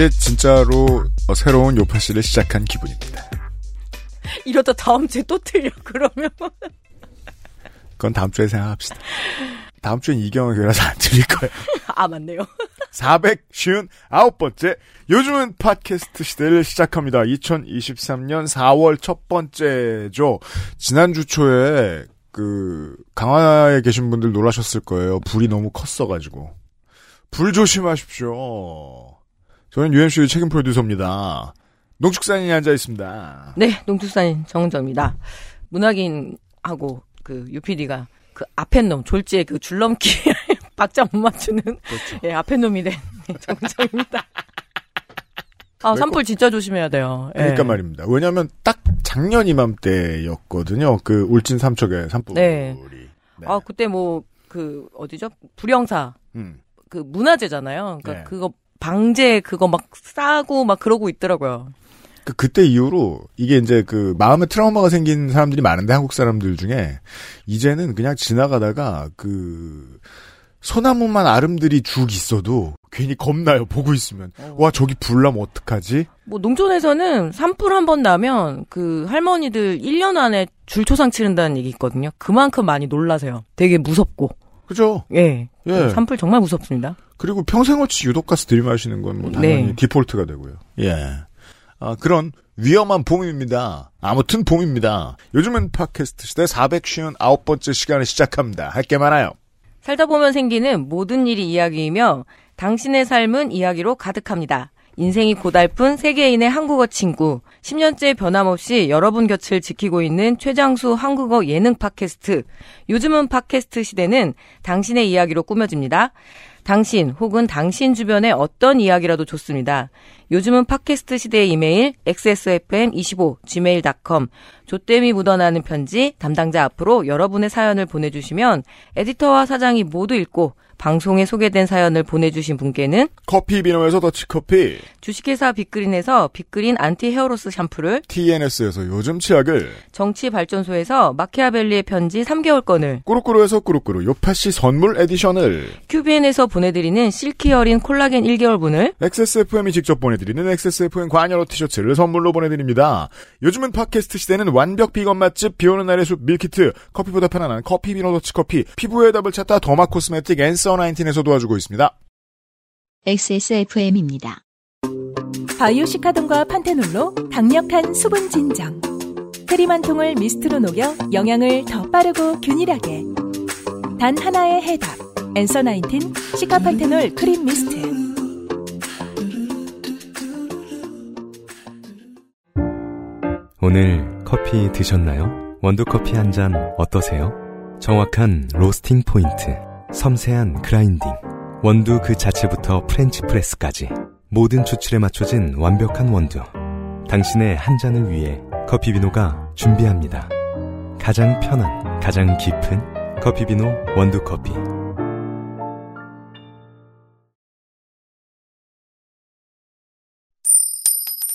이제 진짜로 어, 새로운 요파씨를 시작한 기분입니다. 이러다 다음 주에 또 틀려 그러면 그건 다음 주에 생각합시다. 다음 주엔 이경영 교라서 안 들릴 거예요. 아 맞네요. 459번째 요즘은 팟캐스트 시대를 시작합니다. 2023년 4월 첫 번째죠. 지난주 초에 그 강화에 계신 분들 놀라셨을 거예요. 불이 너무 컸어가지고 불 조심하십시오. 저는 UMC의 책임 프로듀서입니다. 농축산인이 앉아 있습니다. 네, 농투산인 정은정입니다. 문학인하고 그 UPD가 그 앞에 놈 졸지에 그 줄넘기 박자 못 맞추는 그렇죠. 예 앞에 놈이 된 정은정입니다. 아 산불 진짜 조심해야 돼요. 예. 그러니까 말입니다. 왜냐하면 딱 작년 이맘때였거든요. 그 울진 삼척의 산불이. 네. 네. 아 그때 뭐 그 어디죠 불영사 음. 그 문화재잖아요. 그러니까 네. 그거 방제 그거 막 싸고 막 그러고 있더라고요. 그 그때 이후로 이게 이제 그 마음에 트라우마가 생긴 사람들이 많은데 한국 사람들 중에 이제는 그냥 지나가다가 그 소나무만 아름들이 죽 있어도 괜히 겁나요. 보고 있으면 와 저기 불나면 어떡하지? 뭐 농촌에서는 산불 한 번 나면 그 할머니들 1년 안에 줄초상 치른다는 얘기 있거든요. 그만큼 많이 놀라세요. 되게 무섭고. 그죠? 예. 예. 산불 정말 무섭습니다. 그리고 평생어치 유독가스 들이마시는 건뭐 당연히 네. 디폴트가 되고요. 예. 아, 그런 위험한 봄입니다. 아무튼 봄입니다. 요즘은 팟캐스트 시대 459번째 시간을 시작합니다. 할 게 많아요. 살다 보면 생기는 모든 일이 이야기이며 당신의 삶은 이야기로 가득합니다. 인생이 고달픈 세계인의 한국어 친구. 10년째 변함없이 여러분 곁을 지키고 있는 최장수 한국어 예능 팟캐스트. 요즘은 팟캐스트 시대는 당신의 이야기로 꾸며집니다. 당신 혹은 당신 주변의 어떤 이야기라도 좋습니다. 요즘은 팟캐스트 시대의 이메일 xsfm25 gmail.com 조땜이 묻어나는 편지 담당자 앞으로 여러분의 사연을 보내주시면 에디터와 사장이 모두 읽고 방송에 소개된 사연을 보내주신 분께는 커피 비노에서 더치커피, 주식회사 빅그린에서 빅그린 anti hair loss 샴푸를 TNS에서 요즘 치약을, 정치발전소에서 마키아벨리의 편지 3개월권을 꾸루꾸루에서 꾸루꾸루 요파시 선물 edition을, 큐비엔에서 보내드리는 실키 어린 콜라겐 1개월분을 XSFM이 직접 보내드리는 XSFM 관여로 티셔츠를 선물로 보내드립니다. 요즘은 팟캐스트 시대는 완벽 비건 맛집 비오는 날의 숲 밀키트, 커피보다 편안한 커피 비노 더치커피, 피부의 답을 찾다 derma cosmetic 앤서 19에서 도와주고 있습니다. XSFM입니다. 바이오시카돈과 판테놀로 강력한 수분 진정. 크림 한 통을 미스트로 녹여 영양을 더 빠르고 균일하게. 단 하나의 해답. 엔서 나인틴 시카판테놀 크림 미스트. 오늘 커피 드셨나요? 원두커피 한 잔 어떠세요? 정확한 roasting point, 섬세한 grinding, 원두 그 자체부터 French press까지 모든 추출에 맞춰진 완벽한 원두. 당신의 한 잔을 위해 커피비노가 준비합니다. 가장 편한, 가장 깊은 커피비노 원두커피.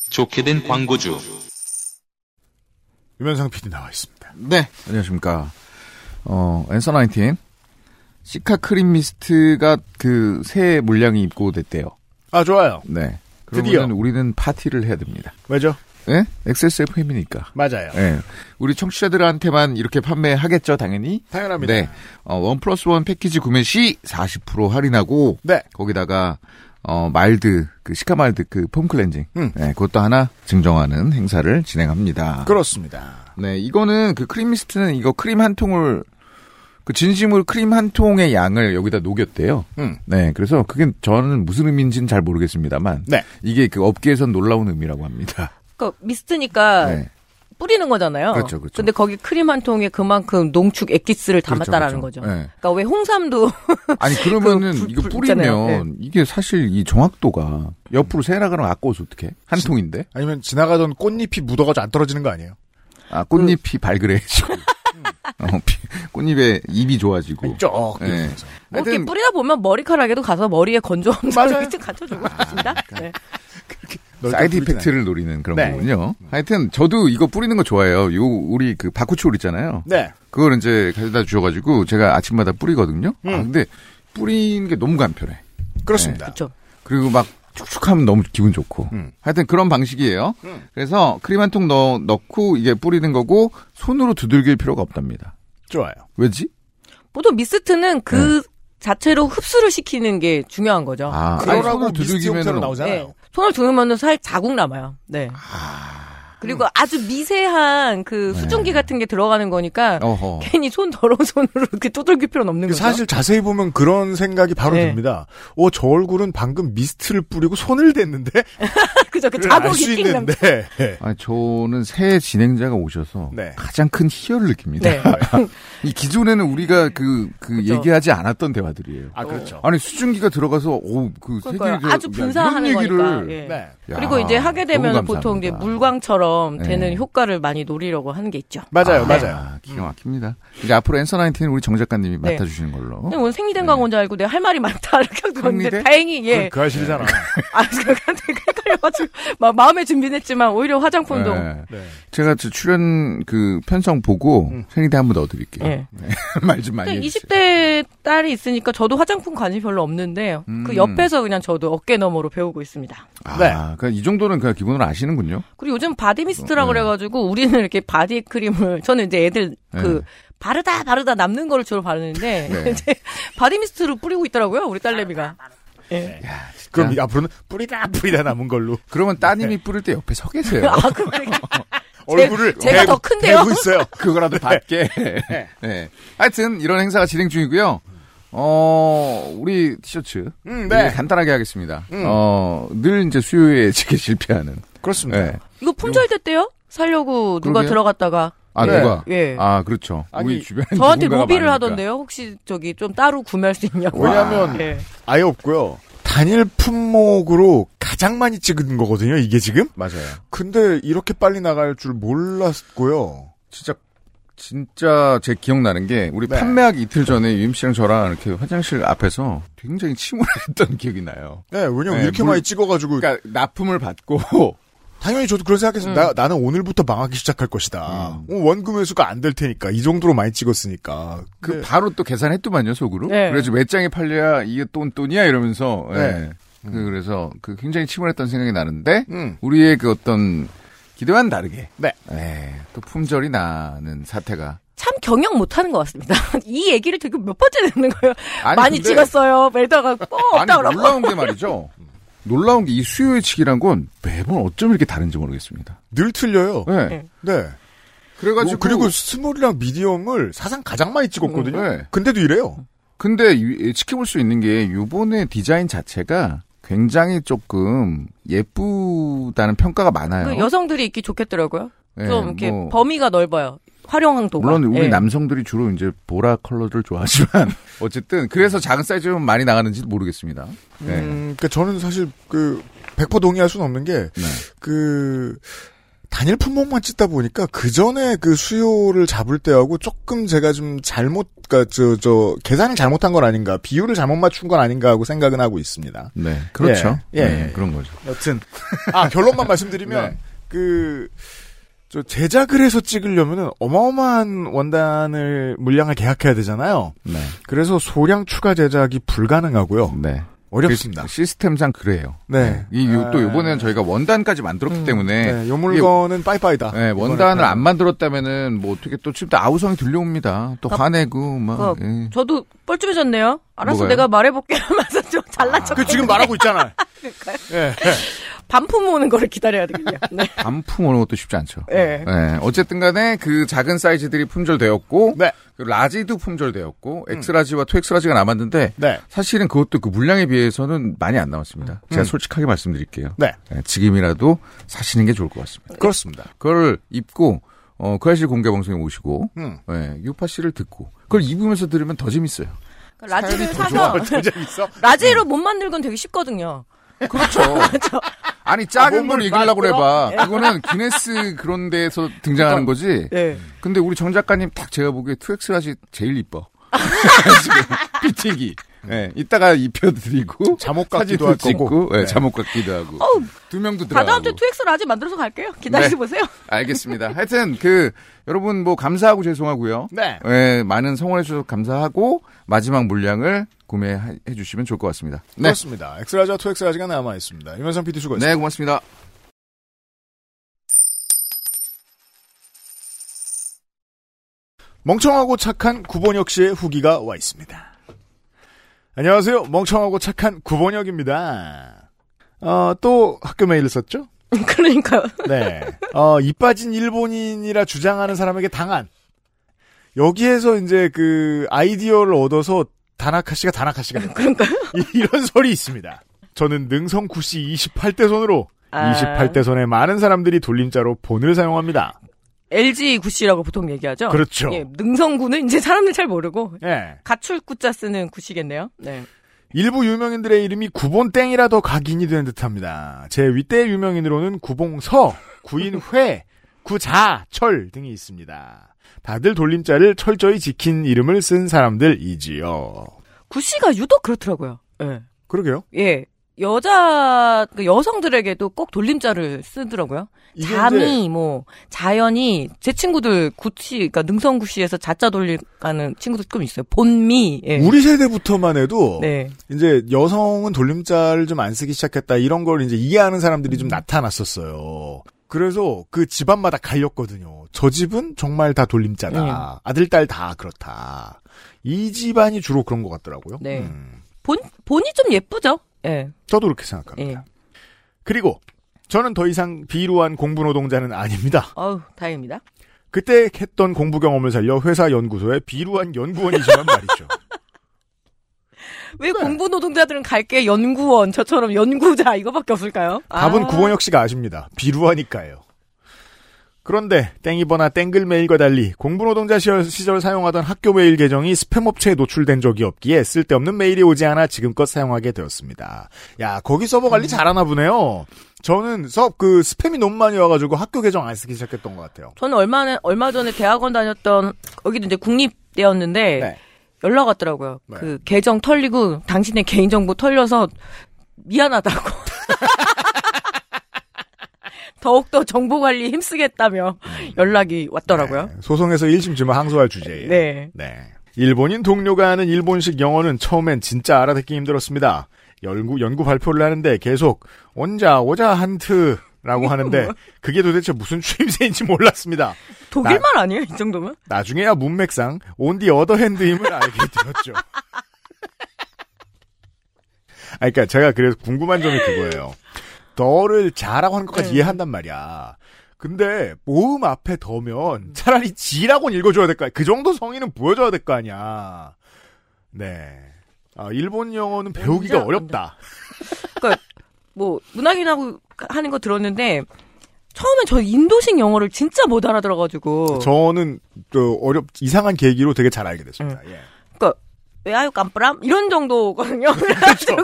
좋게 된 광고주. 유면상 PD 나와 있습니다. 네, 안녕하십니까. 어, 앤서 나인틴. 시카 크림 미스트가 그 새 물량이 입고됐대요. 아, 좋아요. 네. 드디어. 그러면 우리는 파티를 해야 됩니다. 왜죠? 예? XSFM이니까. 맞아요. 예. 우리 청취자들한테만 이렇게 판매하겠죠, 당연히. 당연합니다. 네. 어, one plus one 패키지 구매 시 40% 할인하고 네. 거기다가 어, 말드, 그 시카 말드 그 foam cleansing. 음. 네, 그것도 하나 증정하는 행사를 진행합니다. 그렇습니다. 네, 이거는 그 크림 미스트는 이거 크림 한 통을 그 진심으로 크림 한 통의 양을 여기다 녹였대요. 음. 네, 그래서 그게 저는 무슨 의미인지는 잘 모르겠습니다만 네. 이게 그 업계에선 놀라운 의미라고 합니다. 그러니까 미스트니까 네. 뿌리는 거잖아요. 그렇죠, 그렇죠. 근데 거기 크림 한 통에 그만큼 농축 액기스를 담았다라는 그렇죠, 거죠. 그렇죠. 예. 그러니까 왜 홍삼도 아니 그러면은 그 불- 이거 불 뿌리면. 네. 이게 사실 이 정확도가 옆으로 세나가랑 아까워서 어떻게? 한 통인데? 아니면 지나가던 꽃잎이 묻어가지고 안 떨어지는 거 아니에요? 아 꽃잎이 발그레해지고 어, 피- 꽃잎에 입이 좋아지고. 쩍. 예. 이러면서. 뭐 이렇게 하여튼 뿌리다 보면 머리카락에도 가서 머리에 건조함을 맞아요. 좀 갖춰주고 있습니다. 네. 넓게 사이드 뿌리진 effect를 노리는 그런 네. 거군요. 하여튼 저도 이거 뿌리는 거 좋아해요. 요 우리 그 바쿠치올 있잖아요. 네. 그걸 이제 가져다 주셔가지고 제가 아침마다 뿌리거든요. 아, 음. 근데 뿌리는 게 너무 간편해. 그렇습니다. 그렇죠. 그리고 막 축축하면 너무 기분 좋고. 음. 하여튼 그런 방식이에요. 음. 그래서 크림 한 통 넣, 넣고 이게 뿌리는 거고 손으로 두들길 필요가 없답니다. 좋아요. 왜지? 보통 미스트는 그 자체로 흡수를 시키는 게 중요한 거죠. 네. 아, 그러라고 두들기면은 나오잖아요. 네. 손을 두르면 살 자국 남아요. 네. 그리고 아주 미세한 그 수증기 같은 게 들어가는 거니까 어허. 괜히 손 더러운 손으로 이렇게 두들길 필요는 없는 거죠. 사실 자세히 보면 그런 생각이 바로 네. 듭니다. 어, 저 얼굴은 방금 미스트를 뿌리고 손을 댔는데? 그죠. 그 자국이 낀 있는데. 네. 아니, 저는 새 진행자가 오셔서 네. 가장 큰 희열을 느낍니다. 네. 이 기존에는 우리가 그, 그 그죠. 얘기하지 않았던 대화들이에요. 아, 그렇죠. 아니, 수증기가 들어가서, 오, 그. 세균이 아주 분사하는 얘기를. 거니까. 예. 네. 야, 그리고 이제 하게 되면 보통 이제 감사합니 다. 물광처럼 되는 네. 효과를 많이 노리려고 하는 게 있죠. 맞아요, 아, 맞아요. 기가 막힙니다. 이제 앞으로 앤서 나인틴은 우리 정 작가님이 네. 맡아주시는 걸로. 근데 오늘 생리된 네. 광고인 줄 알고 내가 할 말이 많다 이렇게 생리대? 다행히 예. 그건 그 아실이잖아. 아, 제가 되게 헷갈려가지고 막 마음에 준비는 했지만 오히려 화장품도 네. 네. 제가 저 출연 그 편성 보고 음. 생리대 한 번 넣어드릴게요. 예. 말좀 많이 근데 해주세요. 20대 딸이 있으니까 저도 화장품 관심 별로 없는데 음. 그 옆에서 그냥 저도 어깨 너머로 배우고 있습니다. 아, 네. 그러니까 이 정도는 그냥 기본으로 아시는군요. 그리고 요즘 body mist라고 네. 그래가지고 우리는 이렇게 body 크림을 저는 이제 애들 그 바르다 바르다 남는 거를 주로 바르는데 네. 이제 body mist를 뿌리고 있더라고요 우리 딸내미가. 예. 그럼 이 앞으로는 뿌리다 뿌리다 남은 걸로 그러면 따님이 뿌릴 때 옆에 서 계세요. 아 그러니까 얼굴을 제가 대고- 더 큰데요? 있어요. 그거라도 받게. 네. 하여튼 이런 행사가 진행 중이고요. 어, 우리 티셔츠. 음, 네. 네. 간단하게 하겠습니다. 음. 어, 늘 이제 수요에 지게 실패하는. 그렇습니다. 네. 이거 품절됐대요? 살려고 누가 그러게요. 들어갔다가 아, 네. 누가? 예. 아, 그렇죠. 아니, 우리 주변에 저한테 로비를 많으니까. 하던데요. 혹시 저기 좀 따로 구매할 수 있냐고. 왜냐하면 예. 아예 없고요. 단일 품목으로 가장 많이 찍은 거거든요. 이게 지금. 맞아요. 근데 이렇게 빨리 나갈 줄 몰랐고요. 진짜 진짜 제 기억나는 게 우리 네. 판매하기 이틀 전에 유임 씨랑 저랑 이렇게 화장실 앞에서 굉장히 침울했던 기억이 나요. 네, 왜냐면 네, 이렇게 물- 많이 찍어가지고 그러니까 납품을 받고 당연히 저도 그런 생각했어요. 나, 는 오늘부터 망하기 시작할 것이다. 음. 어, 원금 회수가 안 될 테니까 이 정도로 많이 찍었으니까. 그 네. 바로 또 계산했더만요 속으로. 네. 그래서 몇 장이 팔려야 이게 돈 돈이야 이러면서. 예. 네. 그 그래서 그 굉장히 침울했던 생각이 나는데 음. 우리의 그 어떤 기대와는 다르게. 네. 예, 또 품절이 나는 사태가. 참 경영 못하는 것 같습니다. 이 얘기를 되게 몇 번째 듣는 거예요. 아니, 많이 근데- 찍었어요. 매다가 뭐 없다 그러고. 놀라운 게 말이죠. 놀라운 게 이 수요의 측이란 건 매번 어쩜 이렇게 다른지 모르겠습니다. 늘 틀려요. 네. 네. 네. 그래가지고 어, 그리고 small이랑 medium을 사상 가장 많이 찍었거든요. 네. 근데도 이래요. 근데 이- 지켜볼 수 있는 게 요번에 디자인 자체가 굉장히 조금 예쁘다는 평가가 많아요. 그 여성들이 입기 좋겠더라고요. 예, 좀 이렇게 뭐 범위가 넓어요. 활용도가. 물론 우리 예. 남성들이 주로 이제 보라 컬러를 좋아하지만 어쨌든 그래서 작은 사이즈면 많이 나가는지 모르겠습니다. 네. 음, 그니까 저는 사실 그, 100% 동의할 수는 없는 게, 네. 그, 단일 품목만 찍다 보니까 그 전에 그 수요를 잡을 때하고 조금 제가 좀 잘못, 그, 저, 저, 계산을 잘못한 건 아닌가, 비율을 잘못 맞춘 건 아닌가 하고 생각은 하고 있습니다. 네, 그렇죠. 예, 예, 네, 예. 그런 거죠. 여튼. 아, 결론만 말씀드리면, 네. 그, 저, 제작을 해서 찍으려면은 어마어마한 원단을, 물량을 계약해야 되잖아요. 네, 그래서 소량 추가 제작이 불가능하고요. 네. 어렵습니다. 그 시스템상 그래요. 네. 이, 요- 또 아. 이번에는 저희가 원단까지 만들었기 음. 때문에. 네, 요 물건은 빠이빠이다. 네, 원단을. 안 만들었다면은 뭐 어떻게 또 지금 또 아우성이 들려옵니다. 또 그- 화내고 막. 그- 예. 저도 뻘쭘해졌네요. 알았어, 뭐가요? 내가 말해볼게 하면서 좀 잘난 척. 그 지금 말하고 있잖아. 그러니까요. 예. 반품 오는 거를 기다려야 되겠네요. 네. 반품 오는 것도 쉽지 않죠. 네. 네, 어쨌든 간에 그 작은 사이즈들이 품절되었고, 네. 그 large도 품절되었고, 엑스라지와 투엑스라지가 남았는데, 네. 사실은 그것도 그 물량에 비해서는 많이 안 남았습니다. 제가 음. 솔직하게 말씀드릴게요. 네. 네, 지금이라도 사시는 게 좋을 것 같습니다. 그렇습니다. 그걸 입고, 어, 그 아실 공개 방송에 오시고, 음. 네, 요파시를 듣고, 그걸 입으면서 들으면 더 재밌어요. 그러니까 large를 사서 더 재밌어? large로 못 만들 건 되게 쉽거든요. 그렇죠. 아니, 작은 아, 걸 만들어? 해봐. 그거는 기네스 그런 데서 등장하는 거지. 네. 근데 우리 정 작가님 딱 제가 보기에 2X large 제일 이뻐. 지금 fitting이. 예, 이따가 입혀드리고 잠옷 같기도 할 찍고. 예, 네. 잠옷 같기도 하고 어우, 두 명도 다 다음 들어가고 주에 2X large 만들어서 갈게요. 기다리고 네. 보세요. 알겠습니다. 하여튼 그 여러분 뭐 감사하고 죄송하고요. 네. 예, 많은 성원해 주셔서 감사하고 마지막 물량을 구매해 주시면 좋을 것 같습니다. 네, 그렇습니다. 엑스라지와 투엑스라지가 남아 있습니다. 유면상 PD 수고했습니다. 네 고맙습니다. 멍청하고 착한 구본혁 씨의 후기가 와 있습니다. 안녕하세요. 멍청하고 착한 구본혁입니다. 어, 또 학교 메일을 썼죠? 그러니까요. 네. 어, 이 빠진 일본인이라 주장하는 사람에게 당한. 여기에서 이제 그 아이디어를 얻어서 다나카 씨가 다나카 씨가 됐다. 그러니까요. 이- 이런 설이 있습니다. 저는 능성구 씨 28대 손으로 아. 28대 손에 많은 사람들이 돌림자로 본을 사용합니다. LG 구씨라고 보통 얘기하죠. 그렇죠. 예, 능성구는 이제 사람들 잘 모르고 예. 가출구자 쓰는 구씨겠네요. 네. 일부 유명인들의 이름이 구본 땡이라 더 각인이 되는 듯합니다. 제 윗대 유명인으로는 구봉서, 구인회, 구자철 등이 있습니다. 다들 돌림자를 철저히 지킨 이름을 쓴 사람들이지요. 구씨가 유독 그렇더라고요. 예. 그러게요. 예. 여자 그 여성들에게도 꼭 돌림자를 쓰더라고요. 잠이 뭐 자연이 제 친구들 구씨 그러니까 능성구씨에서 자자 돌림가는 친구들 좀 있어요. 본미. 예. 우리 세대부터만 해도 네. 이제 여성은 돌림자를 좀 안 쓰기 시작했다 이런 걸 이제 이해하는 사람들이 좀 나타났었어요. 그래서 그 집안마다 갈렸거든요. 저 집은 정말 다 돌림자다. 네. 아들, 딸 다 그렇다. 이 집안이 주로 그런 것 같더라고요. 네. 음, 본 본이 좀 예쁘죠. 예. 저도 그렇게 생각합니다. 예. 그리고 저는 더 이상 비루한 공부 노동자는 아닙니다. 어우, 다행입니다. 그때 했던 공부 경험을 살려 회사 연구소의 비루한 연구원이지만 말이죠. 왜 공부 노동자들은 갈게 연구원 저처럼 연구자 이거밖에 없을까요? 답은 아. 구본혁 씨가 아십니다. 비루하니까요. 그런데 땡이버나 땡글 메일과 달리 공부 노동자 시절, 사용하던 학교 메일 계정이 스팸 업체에 노출된 적이 없기에 쓸데없는 메일이 오지 않아 지금껏 사용하게 되었습니다. 야 거기 서버 관리 잘하나 보네요. 저는 서그 스팸이 너무 많이 와가지고 학교 계정 안 쓰기 시작했던 것 같아요. 저는 얼마 얼마 전에 대학원 다녔던 거기도 이제 국립대였는데 네. 연락 왔더라고요. 네. 그 계정 털리고 당신의 개인 정보 털려서 미안하다고. 더욱더 정보 관리 힘쓰겠다며 연락이 왔더라고요. 네, 소송에서 1심 지면 항소할 주제예요. 네. 네. 일본인 동료가 하는 일본식 영어는 처음엔 진짜 알아듣기 힘들었습니다. 연구, 연구 발표를 하는데 계속 온자, 오자, 한트 라고 하는데 그게 도대체 무슨 추임새인지 몰랐습니다. 독일말 아니에요? 이 정도면? 나중에야 문맥상 온디 어더핸드임을 알게 되었죠. 아, 그러니까 제가 그래서 궁금한 점이 그거예요. 더를 자라고 하는 것까지 네. 이해한단 말이야. 근데 모음 앞에 더면 차라리 지라고는 읽어줘야 될 거 아니야. 그 정도 성의는 보여줘야 될 거 아니야. 네. 아, 일본 영어는 배우기가 완전, 어렵다. 뭐 문학인하고 하는 거 들었는데 처음에 저 인도식 영어를 진짜 못 알아들어가지고 저는 또 어렵 이상한 계기로 되게 잘 알게 됐습니다. 예. 왜아유 깜프람 이런 정도거든요. 그렇죠.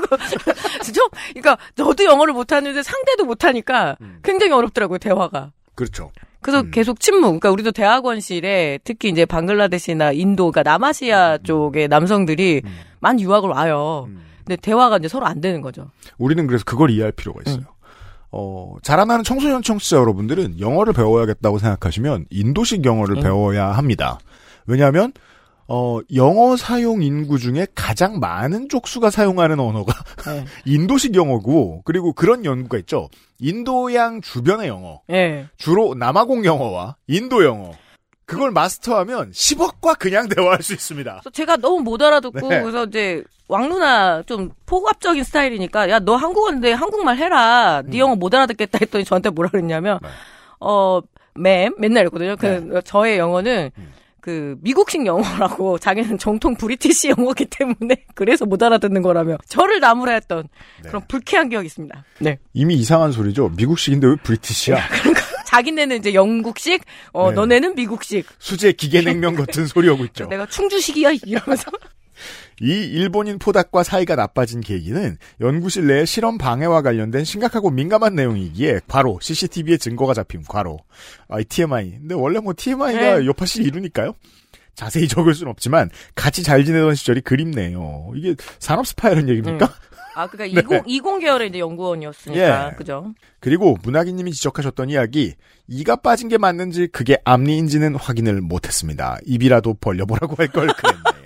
좀 그러니까 저도 영어를 못하는데 상대도 못하니까 음. 굉장히 어렵더라고요 대화가. 그렇죠. 그래서 음. 계속 침묵. 그러니까 우리도 대학원실에 특히 이제 방글라데시나 인도, 그러니까 남아시아 쪽의 남성들이 음. 많이 유학을 와요. 음. 근데 대화가 이제 서로 안 되는 거죠. 우리는 그래서 그걸 이해할 필요가 있어요. 어, 자라나는 청소년 청취자 여러분들은 영어를 배워야겠다고 생각하시면 인도식 영어를 음. 배워야 합니다. 왜냐하면 어, 영어 사용 인구 중에 가장 많은 쪽수가 사용하는 언어가 네. 인도식 영어고 그리고 그런 연구가 있죠. 인도양 주변의 영어, 예. 주로 남아공 영어와 인도 영어 그걸 마스터하면 10억과 그냥 대화할 수 있습니다. 제가 너무 못 알아듣고 네. 그래서 이제 왕누나 좀 포갑적인 스타일이니까 야 너 한국어인데 한국말 해라. 네 영어 못 알아듣겠다 했더니 저한테 뭐라 그랬냐면 네. 어 맴, 맨날 이랬거든요. 그 저의 영어는 음. 그 미국식 영어라고 자기는 정통 브리티시 영어기 때문에 그래서 못 알아듣는 거라며 저를 나무라 했던 네. 그런 불쾌한 기억이 있습니다. 네. 이미 이상한 소리죠. 미국식인데 왜 브리티시야? 자기네는 이제 영국식, 어 네. 너네는 미국식. 수제 기계냉면 같은 소리 오고 있죠. 내가 충주식이야 이러면서 이 일본인 postdoc과 사이가 나빠진 계기는 연구실 내 실험 방해와 관련된 심각하고 민감한 내용이기에 괄호 CCTV에 증거가 잡힌 괄호 아, 이 TMI. 근데 원래 뭐 TMI가 네. 요파실 이루니까요. 자세히 적을 순 없지만 같이 잘 지내던 시절이 그립네요. 이게 산업 스파이라는 얘기입니까? 아 그러니까 네. 20 20 계열의 이제 연구원이었으니까 예. 그죠? 그리고 문학인님이 지적하셨던 이야기 이가 빠진 게 맞는지 그게 앞니인지는 확인을 못했습니다. 입이라도 벌려보라고 할 걸 그랬네요.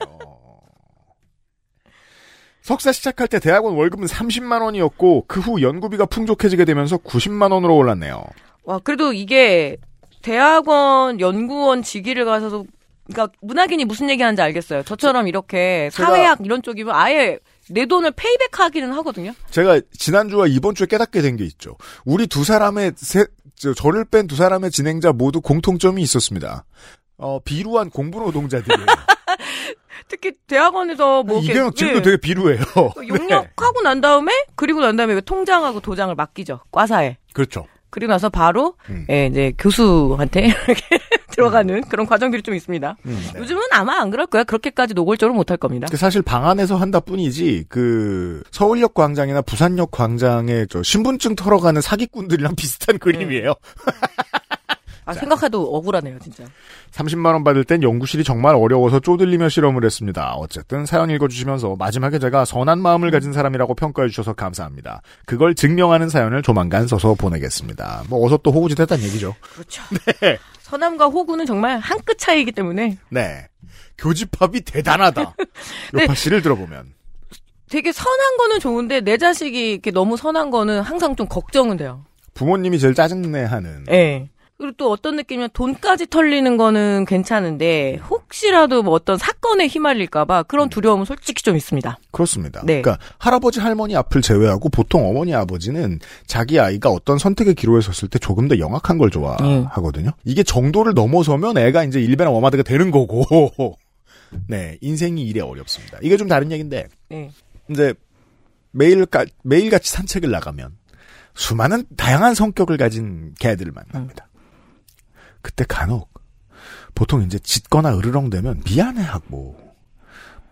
석사 시작할 때 대학원 월급은 30만 원이었고 그 후 연구비가 풍족해지게 되면서 90만 원으로 올랐네요. 와 그래도 이게 대학원 연구원 직위를 가서도 그러니까 문학인이 무슨 얘기하는지 알겠어요. 저처럼 이렇게 사회학 이런 쪽이면 아예 내 돈을 페이백하기는 하거든요. 제가 지난주와 이번 주에 깨닫게 된 게 있죠. 우리 두 사람의 세, 저, 저를 뺀 두 사람의 진행자 모두 공통점이 있었습니다. 어, 비루한 공부 노동자들이에요. 특히 대학원에서 뭐 이게 지금도 예, 되게 비루해요. 네. 용역하고 난 다음에 그리고 난 다음에 왜 통장하고 도장을 맡기죠 과사에. 그렇죠. 그리고 나서 바로 음. 예, 이제 교수한테 이렇게 들어가는 그런 과정들이 좀 있습니다. 음, 네. 요즘은 아마 안 그럴 거야. 그렇게까지 노골적으로 못 할 겁니다. 그 사실 방 안에서 한다 뿐이지 그 서울역 광장이나 부산역 광장에 저 신분증 털어가는 사기꾼들이랑 비슷한 그림이에요. 아, 생각해도 억울하네요, 진짜. 30만 원 받을 땐 연구실이 정말 어려워서 쪼들리며 실험을 했습니다. 어쨌든 사연 읽어주시면서 마지막에 제가 선한 마음을 가진 사람이라고 평가해 주셔서 감사합니다. 그걸 증명하는 사연을 조만간 써서 보내겠습니다. 뭐 어서 또 호구짓했다는 얘기죠. 그렇죠. 네. 서남과 호구는 정말 한 끗 차이기 때문에 네. 교집합이 대단하다. 네. 요파 씨를 들어보면. 되게 선한 거는 좋은데 내 자식이 이렇게 너무 선한 거는 항상 좀 걱정은 돼요. 부모님이 제일 짜증내하는 예. 그리고 또 어떤 느낌이면 돈까지 털리는 거는 괜찮은데 혹시라도 뭐 어떤 사건에 휘말릴까봐 그런 두려움은 솔직히 좀 있습니다. 그렇습니다. 네. 그러니까 할아버지 할머니 앞을 제외하고 보통 어머니 아버지는 자기 아이가 어떤 선택의 기로에 섰을 때 조금 더 영악한 걸 좋아하거든요. 이게 정도를 넘어서면 애가 이제 일베나 워마드가 되는 거고. 네, 인생이 이래 어렵습니다. 이게 좀 다른 얘기인데 예. 이제 매일 매일 같이 산책을 나가면 수많은 다양한 성격을 가진 개들을 만납니다. 그때 간혹 보통 이제 짖거나 으르렁대면 미안해하고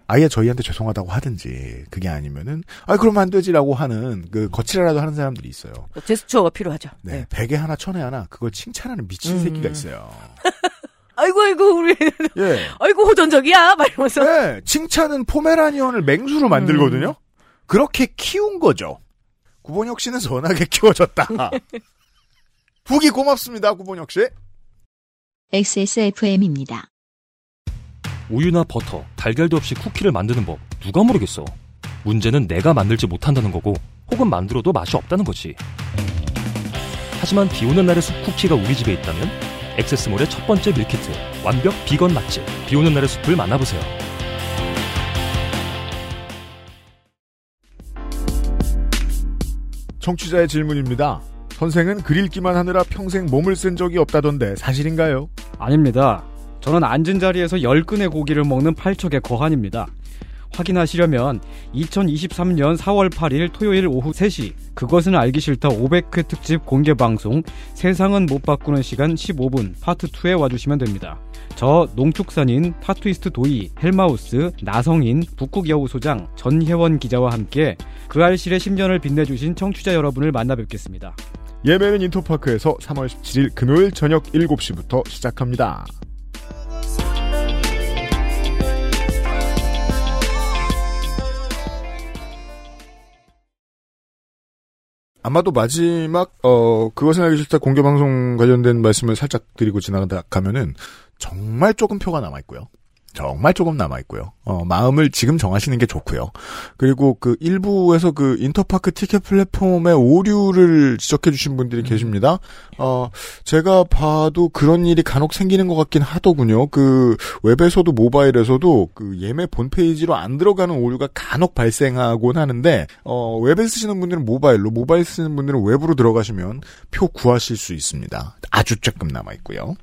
아예 저희한테 죄송하다고 하든지 그게 아니면은 아 그러면 안 되지라고 하는 그 거칠어라도 하는 사람들이 있어요. 제스처가 필요하죠. 네, 네. 베개 하나 천에 하나 그걸 칭찬하는 미친 음. 새끼가 있어요. 아이고 아이고 우리 예, 아이고 호전적이야 막 이러면서 네, 칭찬은 포메라니언을 맹수로 만들거든요. 음. 그렇게 키운 거죠. 구본혁 씨는 선하게 키워졌다. 후기 고맙습니다, 구본혁 씨. XSFM입니다. 우유나 버터, 달걀도 없이 쿠키를 만드는 법 누가 모르겠어. 문제는 내가 만들지 못한다는 거고 혹은 만들어도 맛이 없다는 거지. 하지만 비 오는 날의 숲 쿠키가 우리 집에 있다면 액세스몰의 첫 번째 밀키트 완벽 비건 맛집 비 오는 날의 숲을 만나보세요. 청취자의 질문입니다. 선생은 글 읽기만 하느라 평생 몸을 쓴 적이 없다던데 사실인가요? 아닙니다. 저는 앉은 자리에서 10근의 고기를 먹는 팔척의 거한입니다. 확인하시려면 2023년 4월 8일 토요일 오후 3시 그것은 알기 싫다 500회 특집 공개 방송 세상은 못 바꾸는 시간 15분 파트 2에 와주시면 됩니다. 저 농축산인 타투이스트 도이, 헬마우스, 나성인, 북극여우 소장, 전혜원 기자와 함께 그 알실의 10년을 빛내주신 청취자 여러분을 만나 뵙겠습니다. 예매는 인터파크에서 3월 17일 금요일 저녁 7시부터 시작합니다. 아마도 마지막 어 그것은 알기 싫다 공개 방송 관련된 말씀을 살짝 드리고 지나가다 가면은 정말 조금 표가 남아 있고요. 정말 조금 남아 있고요. 어, 마음을 지금 정하시는 게 좋고요. 그리고 그 일부에서 그 인터파크 티켓 플랫폼의 오류를 지적해 주신 분들이 계십니다. 어, 제가 봐도 그런 일이 간혹 생기는 것 같긴 하더군요. 그 웹에서도 모바일에서도 그 예매 본 페이지로 안 들어가는 오류가 간혹 발생하곤 하는데 어, 웹에 쓰시는 분들은 모바일로, 모바일 쓰는 분들은 웹으로 들어가시면 표 구하실 수 있습니다. 아주 조금 남아 있고요.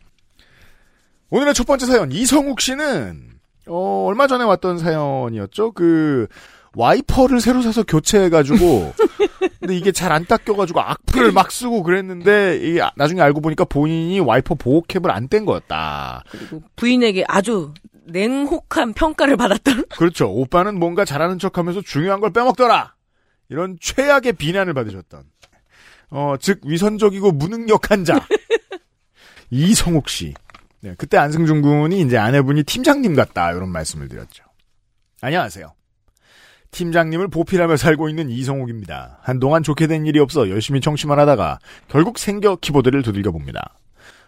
오늘의 첫 번째 사연 이성욱 씨는 어, 얼마 전에 왔던 사연이었죠. 그 와이퍼를 새로 사서 교체해가지고 근데 이게 잘 안 닦여가지고 악플을 막 쓰고 그랬는데 이게 나중에 알고 보니까 본인이 와이퍼 보호캡을 안 뗀 거였다. 그리고 부인에게 아주 냉혹한 평가를 받았던. 그렇죠. 오빠는 뭔가 잘하는 척하면서 중요한 걸 빼먹더라. 이런 최악의 비난을 받으셨던. 어, 즉 위선적이고 무능력한 자 이성욱 씨. 네, 그때 안승준 군이 이제 아내분이 팀장님 같다 이런 말씀을 드렸죠. 안녕하세요. 팀장님을 보필하며 살고 있는 이성욱입니다. 한동안 좋게 된 일이 없어 열심히 청취만 하다가 결국 생겨 키보드를 두들겨 봅니다.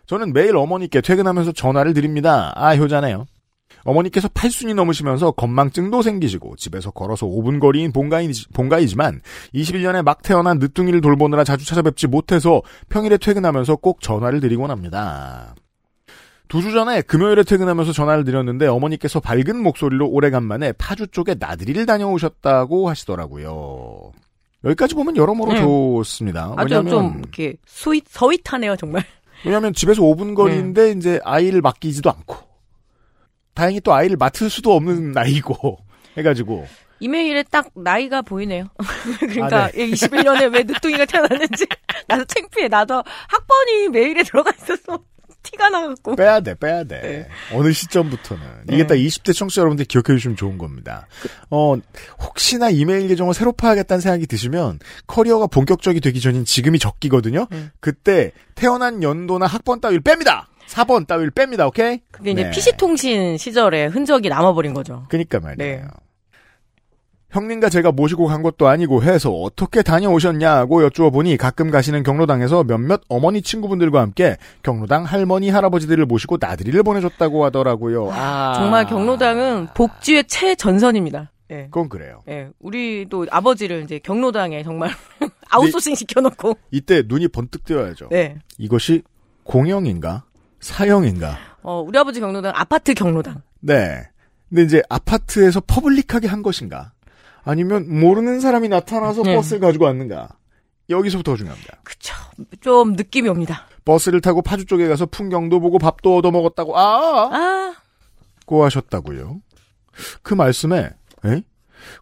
저는 매일 어머니께 퇴근하면서 전화를 드립니다. 아, 효자네요. 어머니께서 8순이 넘으시면서 건망증도 생기시고 집에서 걸어서 5분 거리인 본가이, 본가이지만 21년에 막 태어난 늦둥이를 돌보느라 자주 찾아뵙지 못해서 평일에 퇴근하면서 꼭 전화를 드리곤 합니다. 두 주 전에 금요일에 퇴근하면서 전화를 드렸는데 어머니께서 밝은 목소리로 오래간만에 파주 쪽에 나들이를 다녀오셨다고 하시더라고요. 여기까지 보면 여러모로 네. 좋습니다. 아주 왜냐면 좀 이렇게 스윗 서윗하네요 정말. 왜냐하면 집에서 5분 거리인데 이제 아이를 맡기지도 않고 다행히 또 아이를 맡을 수도 없는 나이고 해가지고 이메일에 딱 나이가 보이네요. 그러니까 아, 네. 21년에 왜 늦둥이가 태어났는지 나도 창피해. 나도 학번이 메일에 들어가 있어서 티가 나갖고. 빼야 돼, 빼야 돼. 어느 시점부터는. 이게 네. 딱 20대 청취자 여러분들 기억해 주시면 좋은 겁니다. 어, 혹시나 이메일 계정을 새로 파야겠다는 생각이 드시면 커리어가 본격적이 되기 전인 지금이 적기거든요. 음. 그때 태어난 연도나 학번 따위를 뺍니다. 4번 따위를 뺍니다, 오케이? 그게 이제 네. PC통신 시절에 흔적이 남아버린 거죠. 그니까 말이에요. 네. 형님과 제가 모시고 간 것도 아니고 해서 어떻게 다녀오셨냐고 여쭈어보니 가끔 가시는 경로당에서 몇몇 어머니 친구분들과 함께 경로당 할머니 할아버지들을 모시고 나들이를 보내줬다고 하더라고요. 아, 정말 경로당은 복지의 최전선입니다. 예. 그건 그래요. 예. 우리도 아버지를 이제 경로당에 정말 아웃소싱 시켜놓고. 이때 눈이 번뜩 뜨어야죠. 네. 이것이 공영인가 사형인가? 어, 우리 아버지 경로당 아파트 경로당. 네. 근데 이제 아파트에서 퍼블릭하게 한 것인가? 아니면 모르는 사람이 나타나서 네. 버스를 가지고 왔는가? 여기서부터 중요합니다. 그쵸. 좀 느낌이 옵니다. 버스를 타고 파주 쪽에 가서 풍경도 보고 밥도 얻어 먹었다고 아, 아, 고 하셨다고요. 그 말씀에 에?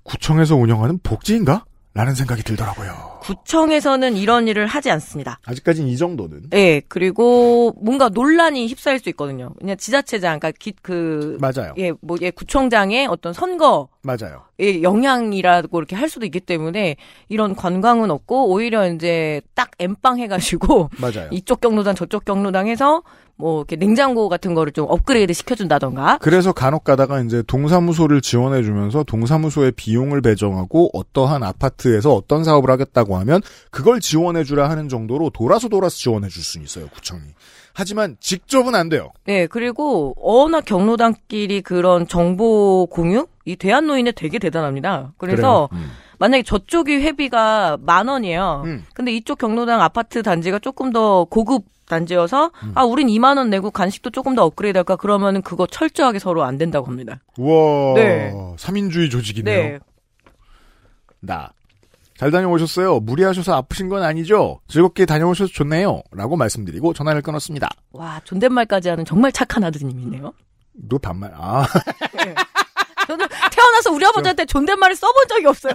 구청에서 운영하는 복지인가? 라는 생각이 들더라고요. 구청에서는 이런 일을 하지 않습니다. 아직까진 이 정도는 예, 그리고 뭔가 논란이 휩싸일 수 있거든요. 그냥 지자체장, 그러니까 기, 그, 맞아요. 예, 뭐, 예, 구청장의 어떤 선거의 맞아요. 영향이라고 이렇게 할 수도 있기 때문에 이런 관광은 없고 오히려 이제 딱 엠빵 해가지고 맞아요. 이쪽 경로당 저쪽 경로당 해서 뭐 이렇게 냉장고 같은 거를 좀 업그레이드 시켜준다던가 그래서 간혹 가다가 이제 동사무소를 지원해주면서 동사무소의 비용을 배정하고 어떠한 아파트에서 어떤 사업을 하겠다고 하면 그걸 지원해주라 하는 정도로 돌아서 돌아서 지원해줄 수는 있어요, 구청이. 하지만 직접은 안 돼요. 네, 그리고 워낙 경로당끼리 그런 정보 공유? 이 대한 노인에 되게 대단합니다. 그래서 그래요. 음. 만약에 저쪽이 회비가 만 원이에요. 음. 근데 이쪽 경로당 아파트 단지가 조금 더 고급 단지여서 음. 아, 우린 2만 원 내고 간식도 조금 더 업그레이드 할까? 그러면은 그거 철저하게 서로 안 된다고 합니다. 우와, 네. 삼인주의 조직이네요. 네. 나. 잘 다녀오셨어요. 무리하셔서 아프신 건 아니죠? 즐겁게 다녀오셔서 좋네요. 라고 말씀드리고 전화를 끊었습니다. 와, 존댓말까지 하는 정말 착한 아드님이네요. 너 반말, 아. 저는 태어나서 우리 아버지한테 존댓말을 써본 적이 없어요.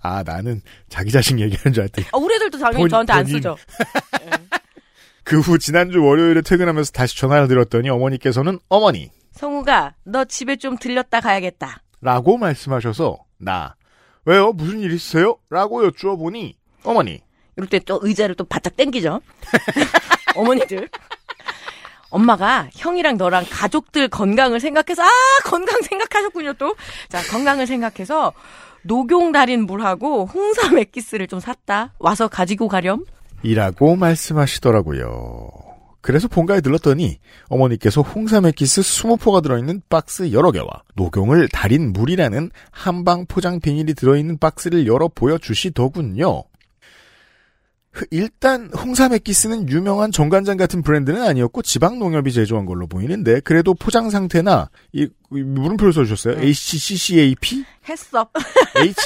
아, 나는 자기 자신 얘기하는 줄 알았더니. 아, 우리 애들도 당연히 본- 저한테 안 본인. 쓰죠. 그 후 지난주 월요일에 퇴근하면서 다시 전화를 드렸더니 어머니께서는 어머니. 성우가 너 집에 좀 들렸다 가야겠다. 라고 말씀하셔서 나 왜요? 무슨 일 있으세요? 라고 여쭈어 보니 어머니 이럴 때 또 의자를 또 바짝 당기죠. 어머니들. 엄마가 형이랑 너랑 가족들 건강을 생각해서 아 건강 생각하셨군요 또. 자 건강을 생각해서 녹용 달인 물하고 홍삼 액기스를 좀 샀다. 와서 가지고 가렴. 이라고 말씀하시더라고요. 그래서 본가에 들렀더니 어머니께서 홍삼 액기스 20포가 들어있는 박스 여러 개와 녹용을 달인 물이라는 한방 포장 비닐이 들어있는 박스를 열어 보여주시더군요. 흐- 일단 홍삼 액기스는 유명한 정관장 같은 브랜드는 아니었고 지방 농협이 제조한 걸로 보이는데 그래도 포장 상태나 이, 이 물음표를 써주셨어요. HCCAP? 햇섭.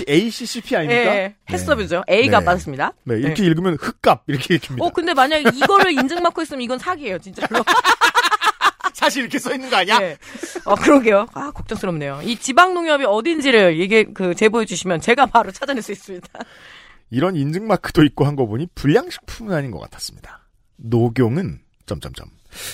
HACCP 아닙니까? 예, 햇섭이죠. A가 네. 맞습니다. 네, 이렇게 읽으면 흑값 이렇게 읽힙니다. 어, 근데 만약에 이거를 인증 받고 있으면 이건 사기예요, 진짜로. 사실 이렇게 써 있는 거 아니야? 네. 어, 그러게요. 아, 걱정스럽네요. 이 지방 농협이 어딘지를 얘기, 그, 제보해 주시면 제가 바로 찾아낼 수 있습니다. 이런 인증 마크도 있고 한 거 보니 불량식품은 아닌 것 같았습니다. 녹용은 점점점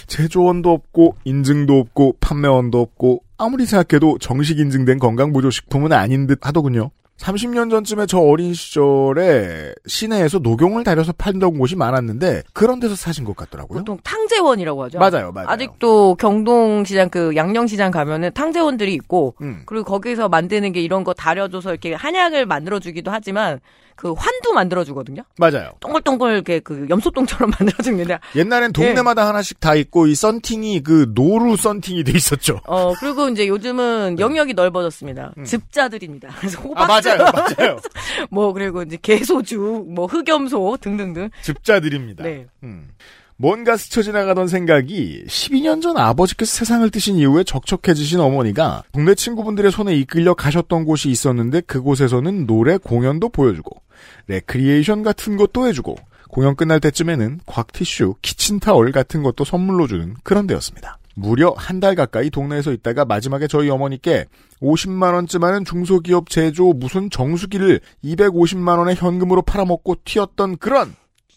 제조원도 없고 인증도 없고 판매원도 없고 아무리 생각해도 정식 인증된 건강보조식품은 아닌 듯 하더군요. 30년 전쯤에 저 어린 시절에 시내에서 녹용을 다려서 팔던 곳이 많았는데 그런 데서 사신 것 같더라고요. 보통 탕제원이라고 하죠. 맞아요, 맞아요. 아직도 경동시장 그 양령시장 가면은 탕제원들이 있고 음. 그리고 거기서 만드는 게 이런 거 다려줘서 이렇게 한약을 만들어 주기도 하지만 그 환도 만들어주거든요. 맞아요. 동글동글 이렇게 그 염소똥처럼 만들어주는데 옛날엔 동네마다 하나씩 다 있고 이 썬팅이 그 노루 썬팅이 돼 있었죠. 어 그리고 이제 요즘은 영역이 넓어졌습니다. 즙자들입니다. 그래서 네. 음. 아 맞아요, 맞아요. 뭐 그리고 이제 개소주, 뭐 흑염소 등등등. 즙자들입니다. 네. 음. 뭔가 스쳐 지나가던 생각이 12년 전 아버지께서 세상을 뜨신 이후에 적적해지신 어머니가 동네 친구분들의 손에 이끌려 가셨던 곳이 있었는데 그곳에서는 노래 공연도 보여주고 레크리에이션 같은 것도 해주고 공연 끝날 때쯤에는 곽티슈, 키친타월 같은 것도 선물로 주는 그런 데였습니다. 무려 한 달 가까이 동네에서 있다가 마지막에 저희 어머니께 50만원쯤 하는 중소기업 제조 무슨 정수기를 250만원에 현금으로 팔아먹고 튀었던 그런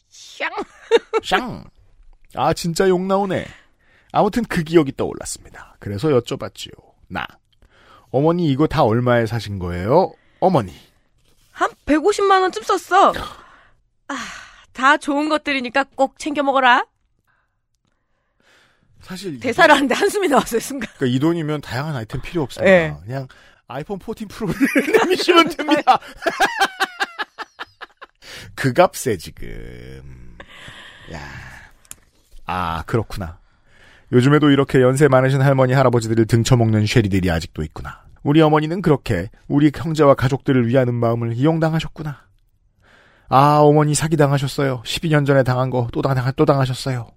샹. 샹. 아, 진짜 욕 나오네. 아무튼 그 기억이 떠올랐습니다. 그래서 여쭤봤지요. 나. 어머니 이거 다 얼마에 사신 거예요? 어머니. 한 150만 원쯤 썼어. 아, 다 좋은 것들이니까 꼭 챙겨 먹어라. 사실 대사를 하는데 한숨이 나왔어요, 순간. 그러니까 이 돈이면 다양한 아이템 필요 없습니다. 예. 그냥 아이폰 14 프로를 내미시면 됩니다. 그 값에 지금. 야. 아, 그렇구나. 요즘에도 이렇게 연세 많으신 할머니, 할아버지들을 등쳐먹는 쉐리들이 아직도 있구나. 우리 어머니는 그렇게 우리 형제와 가족들을 위하는 마음을 이용당하셨구나. 아, 어머니 사기당하셨어요. 12년 전에 당한 거 또 당하, 또 당하셨어요.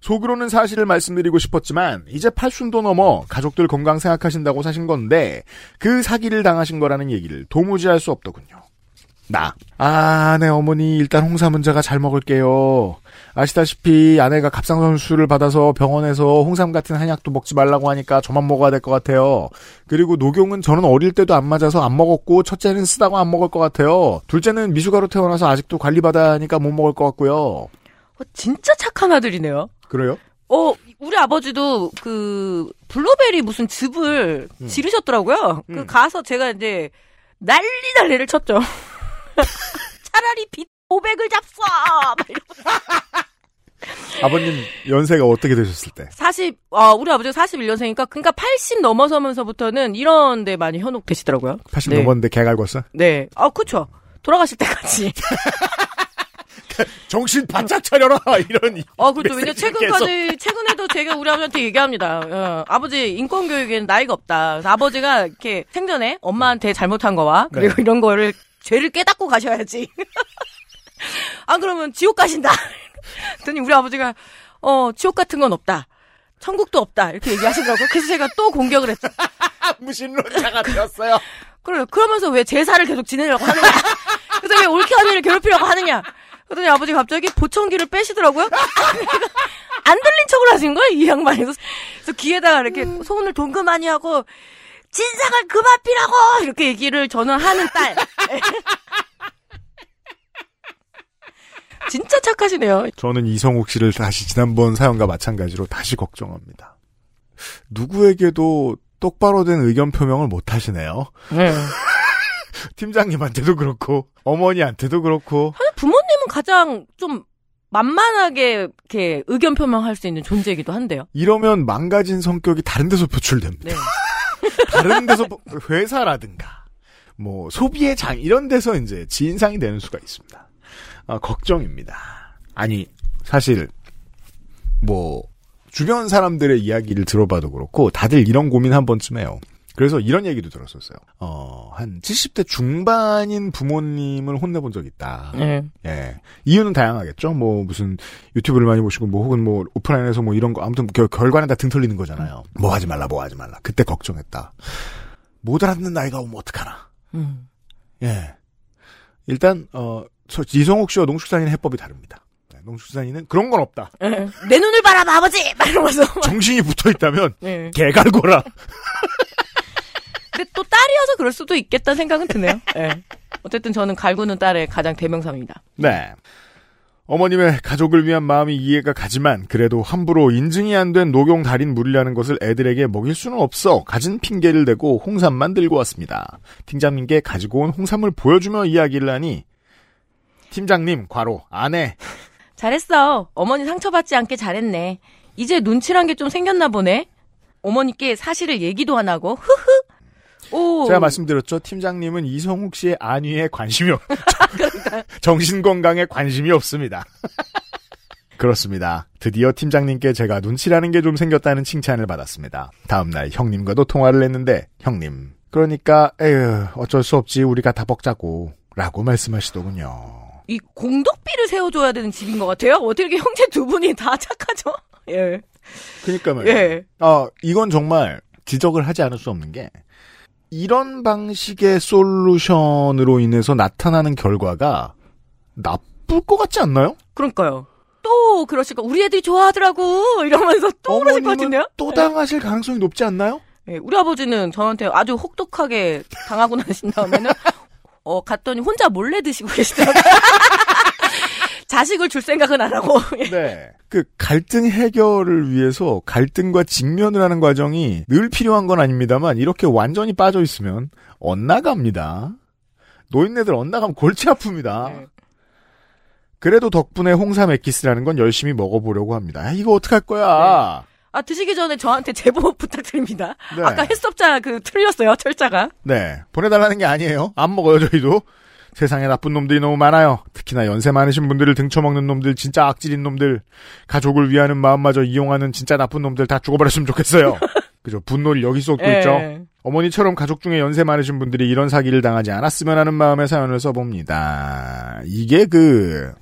속으로는 사실을 말씀드리고 싶었지만 이제 팔순도 넘어 가족들 건강 생각하신다고 사신 건데 그 사기를 당하신 거라는 얘기를 도무지 할 수 없더군요. 나. 아, 네, 어머니, 일단 홍삼 문제가 잘 먹을게요. 아시다시피 아내가 갑상선 수술을 받아서 병원에서 홍삼 같은 한약도 먹지 말라고 하니까 저만 먹어야 될 것 같아요. 그리고 녹용은 저는 어릴 때도 안 맞아서 안 먹었고, 첫째는 쓰다고 안 먹을 것 같아요. 둘째는 미숙아로 태어나서 아직도 관리받아야 하니까 못 먹을 것 같고요. 어, 진짜 착한 아들이네요. 그래요? 어, 우리 아버지도 그 블루베리 무슨 즙을 음. 지르셨더라고요. 그 가서 제가 이제 난리 난리를 쳤죠. 차라리 빚 500을 잡숴! 막 이러고. 아버님 연세가 어떻게 되셨을 때? 40, 어, 우리 아버지가 41년생이니까, 그러니까 80 넘어서면서부터는 이런 데 많이 현혹되시더라고요. 80 네. 넘었는데 개 갈궜어? 네. 아, 그쵸. 돌아가실 때까지. 정신 바짝 차려라! 이런. 어, 그렇죠. 왜냐, 최근까지, 최근에도 제가 우리 아버지한테 얘기합니다. 어, 아버지, 인권교육에는 나이가 없다. 그래서 아버지가 이렇게 생전에 엄마한테 잘못한 거와, 그리고 네. 이런 거를, 죄를 깨닫고 가셔야지. 안 그러면 지옥 가신다. 그랬더니 우리 아버지가, 어, 지옥 같은 건 없다. 천국도 없다. 이렇게 얘기하시더라고요. 그래서 제가 또 공격을 했죠. 무신론자가 되었어요. 그래요. 그러면서 왜 제사를 계속 지내려고 하느냐. 그래서 왜 옳게 언니를 괴롭히려고 하느냐. 그랬더니 아버지 갑자기 보청기를 빼시더라고요. 안 들린 척을 하신 거예요, 이 양반이. 그래서 귀에다가 이렇게 손을 동그마니 하고, 진상을 그만 피라고! 이렇게 얘기를 저는 하는 딸. 진짜 착하시네요. 저는 이성욱 씨를 다시 지난번 사연과 마찬가지로 다시 걱정합니다. 누구에게도 똑바로 된 의견 표명을 못 하시네요. 네. 팀장님한테도 그렇고 어머니한테도 그렇고 부모님은 가장 좀 만만하게 이렇게 의견 표명할 수 있는 존재이기도 한데요. 이러면 망가진 성격이 다른 데서 표출됩니다. 네. 다른 데서 회사라든가 뭐 소비의 장 이런 데서 이제 진상이 되는 수가 있습니다. 아, 걱정입니다. 아니 사실 뭐 주변 사람들의 이야기를 들어봐도 그렇고 다들 이런 고민 한 번쯤 해요. 그래서 이런 얘기도 들었었어요. 어, 한 70대 중반인 부모님을 혼내본 적이 있다. 예. 예. 이유는 다양하겠죠. 뭐 무슨 유튜브를 많이 보시고 뭐 혹은 뭐 오프라인에서 뭐 이런 거 아무튼 결, 결과는 다 등 털리는 거잖아요. 뭐 하지 말라 뭐 하지 말라. 그때 걱정했다. 못 알아듣는 나이가 오면 어떡하나. 음. 예. 일단 어 저, 이성욱 씨와 농축산인의 해법이 다릅니다. 네, 농축산인은 그런 건 없다. 예. 내 눈을 바라봐 아버지 막 이러면서 정신이 붙어 있다면 예. 개 갈거라. 근데 또 딸이어서 그럴 수도 있겠다는 생각은 드네요. 예. 어쨌든 저는 갈구는 딸의 가장 대명사입니다. 네. 어머님의 가족을 위한 마음이 이해가 가지만 그래도 함부로 인증이 안 된 녹용 달인 물이라는 것을 애들에게 먹일 수는 없어 가진 핑계를 대고 홍삼만 들고 왔습니다. 팀장님께 가지고 온 홍삼을 보여주며 이야기를 하니 팀장님 과로 아내 잘했어. 어머니 상처받지 않게 잘했네. 이제 눈치란 게 좀 생겼나 보네. 어머니께 사실을 얘기도 안 하고 흐흐. 오. 제가 말씀드렸죠. 팀장님은 이성욱 씨의 안위에 관심이 없, 정신 건강에 관심이 없습니다. 그렇습니다. 드디어 팀장님께 제가 눈치라는 게 좀 생겼다는 칭찬을 받았습니다. 다음날 형님과도 통화를 했는데 형님 그러니까 에휴 어쩔 수 없지 우리가 다 먹자고 라고 말씀하시더군요. 이 공덕비를 세워줘야 되는 집인 것 같아요. 어떻게 이렇게 형제 두 분이 다 착하죠? 예. 그러니까 말이에요. 예. 아, 이건 정말 지적을 하지 않을 수 없는 게 이런 방식의 솔루션으로 인해서 나타나는 결과가 나쁠 것 같지 않나요? 그러니까요. 또 그러실 거 우리 애들이 좋아하더라고 이러면서 또 그러실 것 같은데요? 또 당하실 가능성이 높지 않나요? 예, 우리 아버지는 저한테 아주 혹독하게 당하고 나신 다음에는 어 갔더니 혼자 몰래 드시고 계시더라고요. 자식을 줄 생각은 안 하고. 예. 네. 그 갈등 해결을 위해서 갈등과 직면을 하는 과정이 늘 필요한 건 아닙니다만 이렇게 완전히 빠져 있으면 엇나갑니다. 노인네들 엇나가면 골치 아픕니다. 네. 그래도 덕분에 홍삼 엑기스라는 건 열심히 먹어보려고 합니다. 아, 이거 어떡할 거야? 아 드시기 전에 저한테 제보 부탁드립니다. 네. 아까 해썹자 그 틀렸어요 철자가. 네. 보내달라는 게 아니에요. 안 먹어요, 저희도. 세상에 나쁜 놈들이 너무 많아요. 특히나 연세 많으신 분들을 등쳐먹는 놈들, 진짜 악질인 놈들, 가족을 위하는 마음마저 이용하는 진짜 나쁜 놈들 다 죽어버렸으면 좋겠어요. 그죠. 분노를 여기 쏟고 예. 있죠. 어머니처럼 가족 중에 연세 많으신 분들이 이런 사기를 당하지 않았으면 하는 마음의 사연을 써봅니다. 이게 그,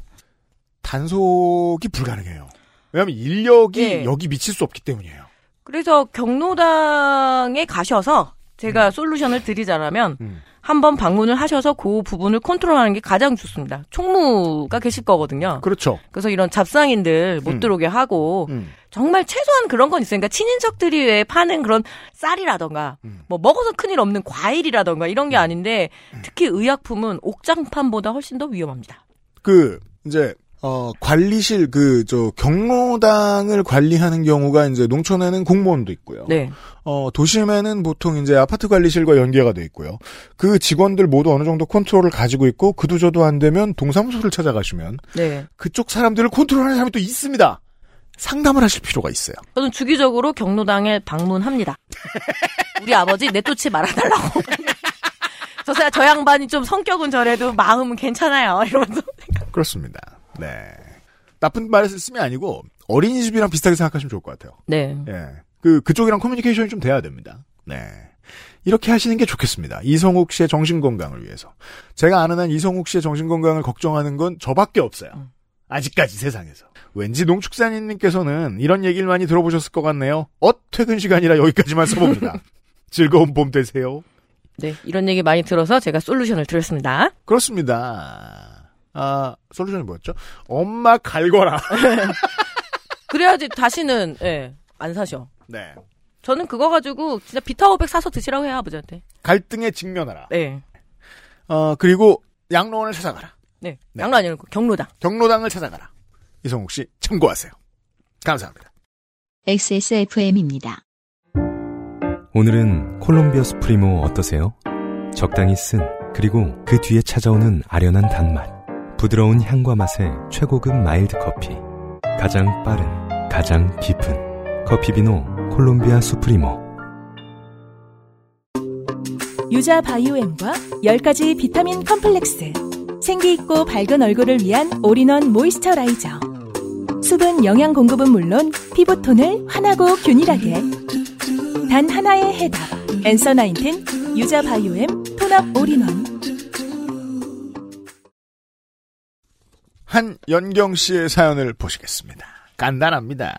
단속이 불가능해요. 왜냐하면 인력이 예. 여기 미칠 수 없기 때문이에요. 그래서 경로당에 가셔서 제가 솔루션을 드리자라면 음. 한번 방문을 하셔서 그 부분을 컨트롤하는 게 가장 좋습니다. 총무가 계실 거거든요. 그렇죠. 그래서 이런 잡상인들 못 음. 들어오게 하고 음. 정말 최소한 그런 건 있으니까 친인척들이 왜 파는 그런 쌀이라던가 음. 뭐 먹어서 큰일 없는 과일이라던가 이런 게 아닌데 음. 특히 의약품은 옥장판보다 훨씬 더 위험합니다. 그 이제 어 관리실 그 저 경로당을 관리하는 경우가 이제 농촌에는 공무원도 있고요. 네. 어 도심에는 보통 이제 아파트 관리실과 연계가 돼 있고요. 그 직원들 모두 어느 정도 컨트롤을 가지고 있고 그도저도 안 되면 동사무소를 찾아가시면 네. 그쪽 사람들을 컨트롤하는 사람이 또 있습니다. 상담을 하실 필요가 있어요. 저는 주기적으로 경로당에 방문합니다. 우리 아버지 내쫓지 말아달라고. 저, 사- 저 양반이 좀 성격은 저래도 마음은 괜찮아요. 이러면서. 그렇습니다. 네. 나쁜 말을 쓰면 아니고 어린이집이랑 비슷하게 생각하시면 좋을 것 같아요. 네. 예. 그, 그쪽이랑 커뮤니케이션이 좀 돼야 됩니다. 네. 이렇게 하시는 게 좋겠습니다. 이성욱 씨의 정신 건강을 위해서. 제가 아는 한 이성욱 씨의 정신 건강을 걱정하는 건 저밖에 없어요. 아직까지 세상에서. 왠지 농축산인님께서는 이런 얘기를 많이 들어보셨을 것 같네요. 어, 퇴근 시간이라 여기까지만 써봅니다. 즐거운 봄 되세요. 네. 이런 얘기 많이 들어서 제가 솔루션을 드렸습니다. 그렇습니다. 아, 솔루션이 뭐였죠? 엄마 갈거라. 그래야지 다시는, 예, 안 사셔. 네. 저는 그거 가지고 진짜 비타오백 사서 드시라고 해요, 아버지한테. 갈등에 직면하라. 네. 어, 그리고 양로원을 찾아가라. 네. 네. 양로 아니고 경로당. 경로당을 찾아가라. 이성욱 씨 참고하세요. 감사합니다. XSFM입니다. 오늘은 콜롬비아 수프리모 어떠세요? 적당히 쓴 그리고 그 뒤에 찾아오는 아련한 단맛 부드러운 향과 맛의 최고급 mild 커피 가장 빠른 가장 깊은 커피 비노 콜롬비아 수프리모 유자 biome과 10가지 비타민 컴플렉스. 생기 있고 밝은 얼굴을 위한 all-in-one moisturizer. 수분 영양 공급은 물론 피부톤을 환하고 균일하게 단 하나의 해답 Answer Nineteen 유자 biome tone-up all-in-one 한영경 씨의 사연을 보시겠습니다. 간단합니다.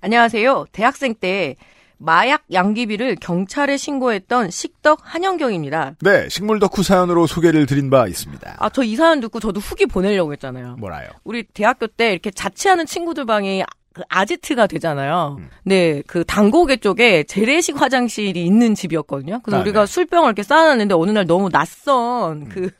안녕하세요. 대학생 때 마약 양귀비를 경찰에 신고했던 식덕 한영경입니다. 네, 식물 덕후 사연으로 소개를 드린 바 있습니다. 아, 저 이 사연 듣고 저도 후기 보내려고 했잖아요. 뭐라요? 우리 대학교 때 이렇게 자취하는 친구들 방에 그 아지트가 되잖아요. 음. 네, 그 당고개 쪽에 재래식 화장실이 있는 집이었거든요. 그래서 아, 우리가 네. 술병을 이렇게 쌓아놨는데 어느 날 너무 낯선 그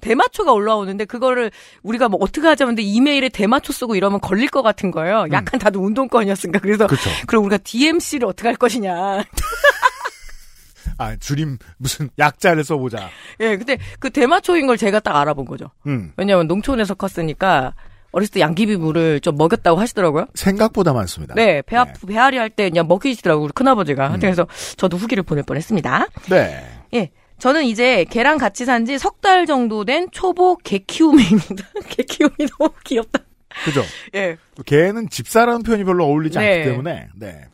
대마초가 올라오는데 그거를 우리가 뭐 어떻게 하자는데 이메일에 대마초 쓰고 이러면 걸릴 것 같은 거예요. 약간 다들 운동권이었으니까 그래서 그렇죠. 그럼 우리가 DMC를 어떻게 할 것이냐. 아, 줄임 무슨 약자를 써보자. 예, 근데 그 대마초인 걸 제가 딱 알아본 거죠. 음, 왜냐면 농촌에서 컸으니까 어렸을 때 양귀비 물을 좀 먹였다고 하시더라고요. 생각보다 많습니다. 네, 배 아프, 배앓이 할 때 그냥 먹이시더라고요, 우리 큰아버지가. 음. 그래서 저도 후기를 보낼 뻔 했습니다. 네. 예. 저는 이제 개랑 같이 산 지 석 달 정도 된 초보 개 키움입니다. 개 키움이 너무 귀엽다. 그죠? 예. 개는 집사라는 표현이 별로 어울리지 네. 않기 때문에, 네.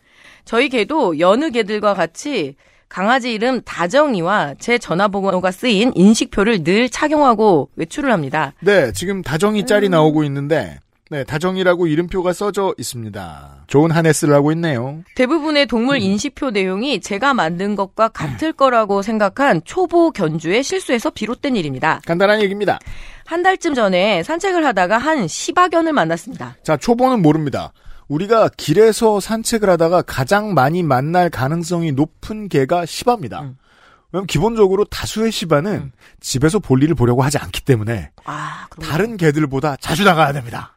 저희 개도 여느 개들과 같이 강아지 이름 다정이와 제 전화번호가 쓰인 인식표를 늘 착용하고 외출을 합니다. 네, 지금 다정이 음. 짤이 나오고 있는데, 네, 다정이라고 이름표가 써져 있습니다. 좋은 한 해 쓰려고 있네요. 대부분의 동물 인식표 내용이 제가 만든 것과 같을 거라고 생각한 초보 견주의 실수에서 비롯된 일입니다. 간단한 얘기입니다. 한 달쯤 전에 산책을 하다가 한 시바견을 만났습니다. 자, 초보는 모릅니다. 우리가 길에서 산책을 하다가 가장 많이 만날 가능성이 높은 개가 시바입니다. 음. 왜냐면 기본적으로 다수의 시바는 음. 집에서 볼일을 보려고 하지 않기 때문에 아, 다른 개들보다 자주 나가야 됩니다.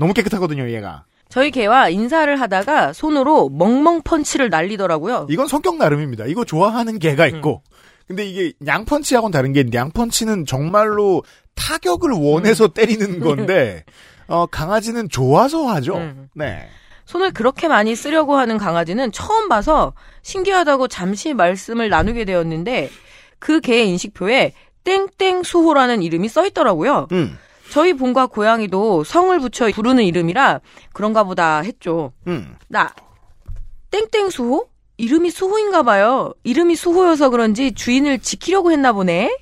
너무 깨끗하거든요, 얘가. 저희 개와 인사를 하다가 손으로 멍멍 펀치를 날리더라고요. 이건 성격 나름입니다. 이거 좋아하는 개가 음. 있고. 근데 이게 양펀치하고는 다른 게 양펀치는 정말로 타격을 원해서 때리는 건데 어, 강아지는 좋아서 하죠. 음. 네. 손을 그렇게 많이 쓰려고 하는 강아지는 처음 봐서 신기하다고 잠시 말씀을 나누게 되었는데 그 개의 인식표에 땡땡 수호라는 이름이 써 있더라고요. 음. 저희 본과 고양이도 성을 붙여 부르는 이름이라 그런가 보다 했죠. 음. 나 땡땡 수호? 이름이 수호인가 봐요. 이름이 수호여서 그런지 주인을 지키려고 했나 보네.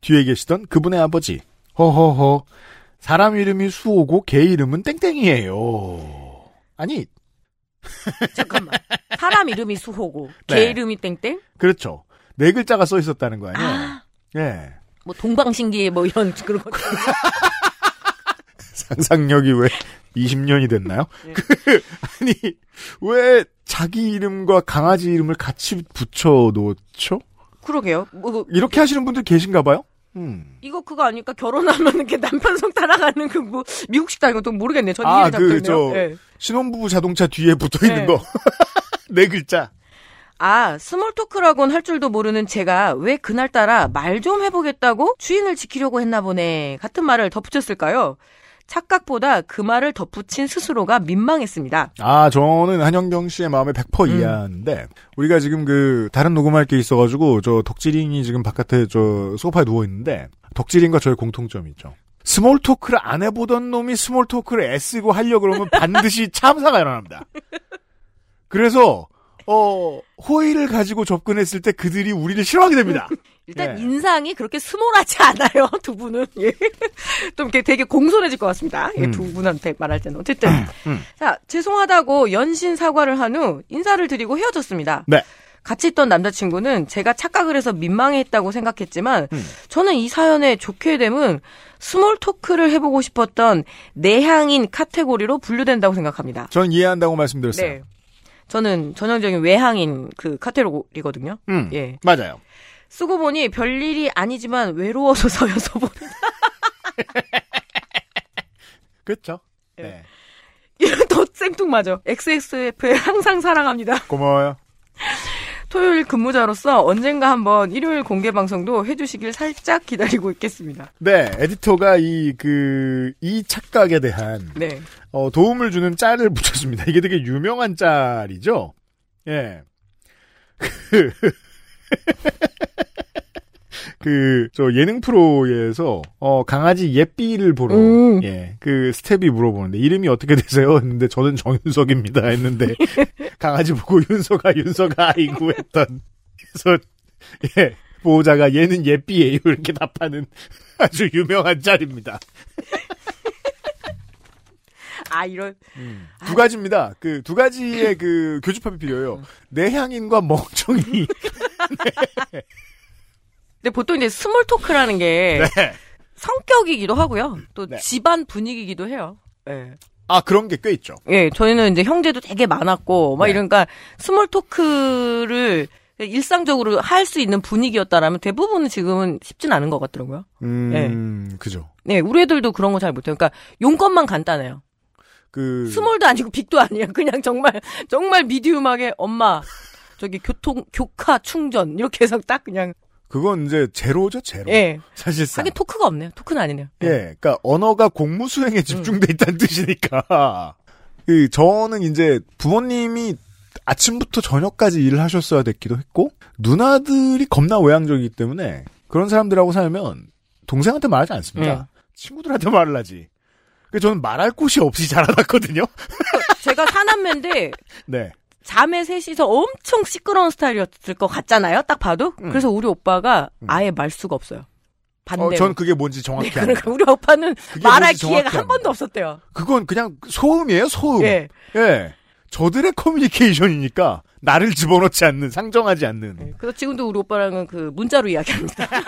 뒤에 계시던 그분의 아버지. 허허허. 사람 이름이 수호고 개 이름은 땡땡이에요. 아니, 잠깐만. 사람 이름이 수호고 개 네. 이름이 땡땡? 그렇죠. 네 글자가 써 있었다는 거 아니에요? 아, 예. 뭐 동방신기 뭐 이런 그런 거. 상상력이 왜 20년이 됐나요? 네. 그, 아니, 왜 자기 이름과 강아지 이름을 같이 붙여 놓죠? 그러게요. 뭐 이렇게 하시는 분들 계신가 봐요? 음. 이거 그거 아니까 결혼하면 이렇게 남편 성 따라가는 그 뭐 미국식 다 이것도 모르겠네. 전 아, 그. 저, 예. 신혼부부 자동차 뒤에 붙어 있는 네. 거. 네 글자. 아, small talk라고는 할 줄도 모르는 제가 왜 그날따라 말 좀 해보겠다고 주인을 지키려고 했나 보네 같은 말을 덧붙였을까요? 착각보다 그 말을 덧붙인 스스로가 민망했습니다. 아, 저는 한영경 씨의 마음에 100% 음. 이해하는데, 우리가 지금 그, 다른 녹음할 게 있어가지고, 저 덕질인이 지금 바깥에 저 소파에 누워 있는데, 덕질인과 저의 공통점이 있죠. small talk를 안 해보던 놈이 small talk를 애쓰고 하려고 그러면 반드시 참사가 일어납니다. 그래서, 어, 호의를 가지고 접근했을 때 그들이 우리를 싫어하게 됩니다. 일단 네. 인상이 그렇게 small하지 않아요, 두 분은. 예. 좀 이렇게 되게 공손해질 것 같습니다. 예, 음. 두 분한테 말할 때는. 어쨌든. 음. 자, 죄송하다고 연신 사과를 한 후 인사를 드리고 헤어졌습니다. 네. 같이 있던 남자친구는 제가 착각을 해서 민망했다고 생각했지만 음. 저는 이 사연의 좋게 됨은 small talk를 해보고 싶었던 내향인 카테고리로 분류된다고 생각합니다. 전 이해한다고 말씀드렸어요. 네. 저는 전형적인 외향인 그 카테고리거든요. 음, 예. 맞아요. 쓰고 보니 별일이 아니지만 외로워서 서여서 보니 그렇죠. 예. 네. 더 생뚱맞아. XXF에 항상 사랑합니다. 고마워요. 토요일 근무자로서 언젠가 한번 일요일 공개 방송도 해주시길 살짝 기다리고 있겠습니다. 네, 에디터가 이, 그, 이 착각에 대한, 네. 어, 도움을 주는 짤을 붙였습니다. 이게 되게 유명한 짤이죠? 예. 그, 그, 저 예능 프로에서, 어, 강아지 예삐를 보러, 음. 예, 그 스텝이 물어보는데, 이름이 어떻게 되세요? 했는데, 저는 정윤석입니다. 했는데, 강아지 보고 윤석아, 윤석아, 아이고 했던. 그래서, 예, 보호자가 얘는 예삐예요. 이렇게 답하는 아주 유명한 짤입니다. 아 이런 두 가지입니다. 그 두 가지의 그 교집합이 필요해요. 내향인과 멍청이. 근데 보통 이제 small talk라는 게 네. 성격이기도 하고요. 또 네. 집안 분위기이기도 해요. 예. 아, 그런 게 꽤 있죠. 예, 저희는 이제 형제도 되게 많았고, 막 네. 이러니까 small talk를 일상적으로 할 수 있는 분위기였다라면 대부분은 지금은 쉽진 않은 것 같더라고요. 음, 그죠. 네, 우리 애들도 그런 거 잘 못해요. 그러니까 용건만 간단해요. 그. small도 아니고 big도 아니에요. 그냥 정말 정말 medium하게 엄마 저기 교통 교카 충전 이렇게 해서 딱 그냥 그건 이제 제로죠, 제로. 예. 사실상. 하긴 talk가 없네요. talk는 아니네요. 예, 그러니까 언어가 공무 수행에 집중돼 있다는 뜻이니까. 그 저는 이제 부모님이 아침부터 저녁까지 일을 하셨어야 됐기도 했고 누나들이 겁나 외향적이기 때문에 그런 사람들하고 살면 동생한테 말하지 않습니다. 네. 친구들한테 말을 하지. 그 저는 말할 곳이 없이 자라났거든요. 제가 사남매인데 네. 자매 셋이서 엄청 시끄러운 스타일이었을 것 같잖아요. 딱 봐도. 그래서 우리 오빠가 아예 말수가 없어요. 반대로. 어, 전 그게 뭔지 정확히 네. 그러니까 우리 오빠는 말할 기회가 한. 번도 없었대요. 그건 그냥 소음이에요, 소음. 예. 예. 저들의 커뮤니케이션이니까 나를 집어넣지 않는, 상정하지 않는. 그래서 지금도 우리 오빠랑은 그 문자로 이야기합니다.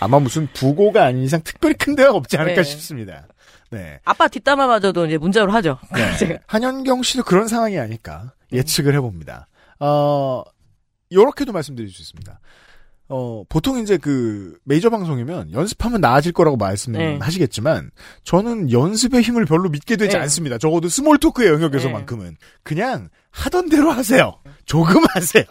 아마 무슨 부고가 아닌 이상 특별히 큰 데가 없지 않을까 네. 싶습니다. 네. 아빠 뒷담화마저도 이제 문자로 하죠. 네. 한현경 씨도 그런 상황이 아닐까 예측을 해봅니다. 어, 요렇게도 말씀드릴 수 있습니다. 어, 보통 이제 그 메이저 방송이면 연습하면 나아질 거라고 말씀하시겠지만 저는 연습의 힘을 별로 믿게 되지 네. 않습니다. 적어도 small talk의 영역에서만큼은 그냥 하던 대로 하세요. 조금 하세요.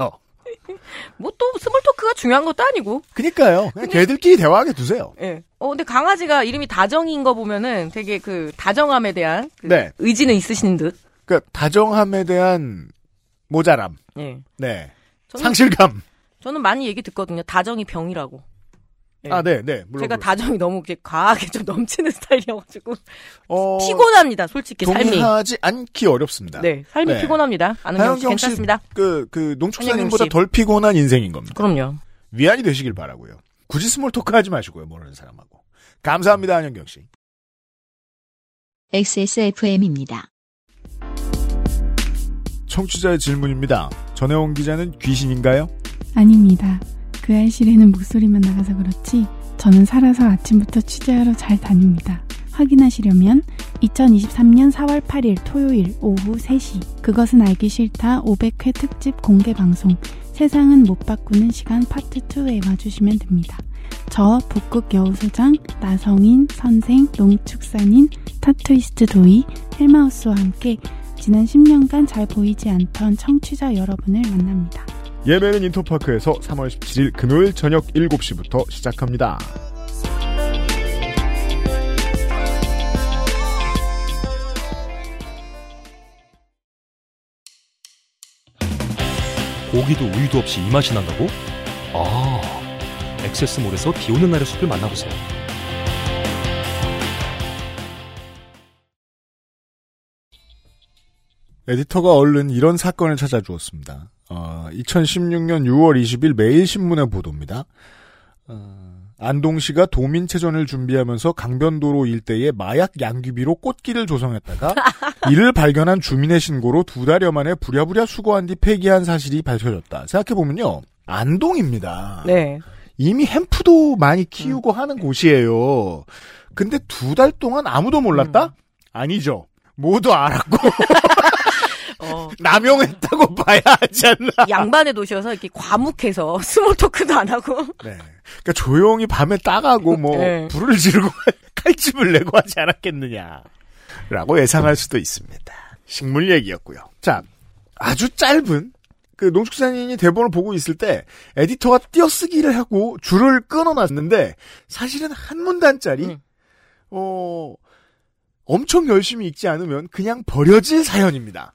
뭐 또 small talk가 중요한 것도 아니고. 그니까요. 그냥 걔들끼리 대화하게 두세요. 예. 어 근데 강아지가 이름이 다정인 거 보면은 되게 그 다정함에 대한 그 네. 의지는 있으신 듯. 그러니까 다정함에 대한 모자람, 예. 네, 저는, 상실감. 저는 많이 얘기 듣거든요. 다정이 병이라고. 예. 아, 네, 네. 물론 제가 그렇습니다. 다정이 너무 이렇게 과하게 좀 넘치는 스타일이어가지고 어, 피곤합니다. 솔직히 삶이. 동의하지 않기 어렵습니다. 네, 삶이 네. 피곤합니다. 아는 경 한영경 씨, 괜찮습니다. 그, 그, 농축사님보다. 덜 피곤한 인생인 겁니다. 그럼요. 위안이 되시길 바라고요. 굳이 small talk 하지 마시고요, 모르는 사람하고. 감사합니다, 한영경 씨. XSFM입니다. 청취자의 질문입니다. 전혜원 기자는 귀신인가요? 아닙니다. 그 알실에는 목소리만 나가서 그렇지 저는 살아서 아침부터 취재하러 잘 다닙니다. 확인하시려면 2023년 4월 8일 토요일 오후 3시 그것은 알기 싫다 500회 특집 공개 방송 세상은 못 바꾸는 시간 파트 2에 와주시면 됩니다. 저 북극 여우소장, 나성인, 선생, 농축산인, 타투이스트 도이, 헬마우스와 함께 지난 10년간 잘 보이지 않던 청취자 여러분을 만납니다. 예매는 인터파크에서 3월 17일 금요일 저녁 7시부터 시작합니다. 고기도 우유도 없이 이 맛이 난다고? 아, 액세스몰에서 비 오는 날의 숲을 만나보세요. 에디터가 얼른 이런 사건을 찾아주었습니다. 어, 2016년 6월 20일 매일신문의 보도입니다. 어, 안동시가 도민체전을 준비하면서 강변도로 일대에 마약 양귀비로 꽃길을 조성했다가 이를 발견한 주민의 신고로 두 달여 만에 부랴부랴 수거한 뒤 폐기한 사실이 밝혀졌다. 생각해보면요. 안동입니다. 네. 이미 hemp도 많이 키우고 하는 곳이에요. 근데 두 달 동안 아무도 몰랐다? 아니죠. 모두 알았고 어, 남용했다고 봐야 하지 않나. 양반의 도시여서 이렇게 과묵해서 small talk도 안 하고. 네. 그러니까 조용히 밤에 따가고 뭐 네. 불을 지르고 칼집을 내고 하지 않았겠느냐. 라고 예상할 수도 있습니다. 식물 얘기였고요. 자, 아주 짧은 그 농축산인이 대본을 보고 있을 때 에디터가 띄어쓰기를 하고 줄을 끊어놨는데 사실은 한 문단짜리 음. 어 엄청 열심히 읽지 않으면 그냥 버려질 사연입니다.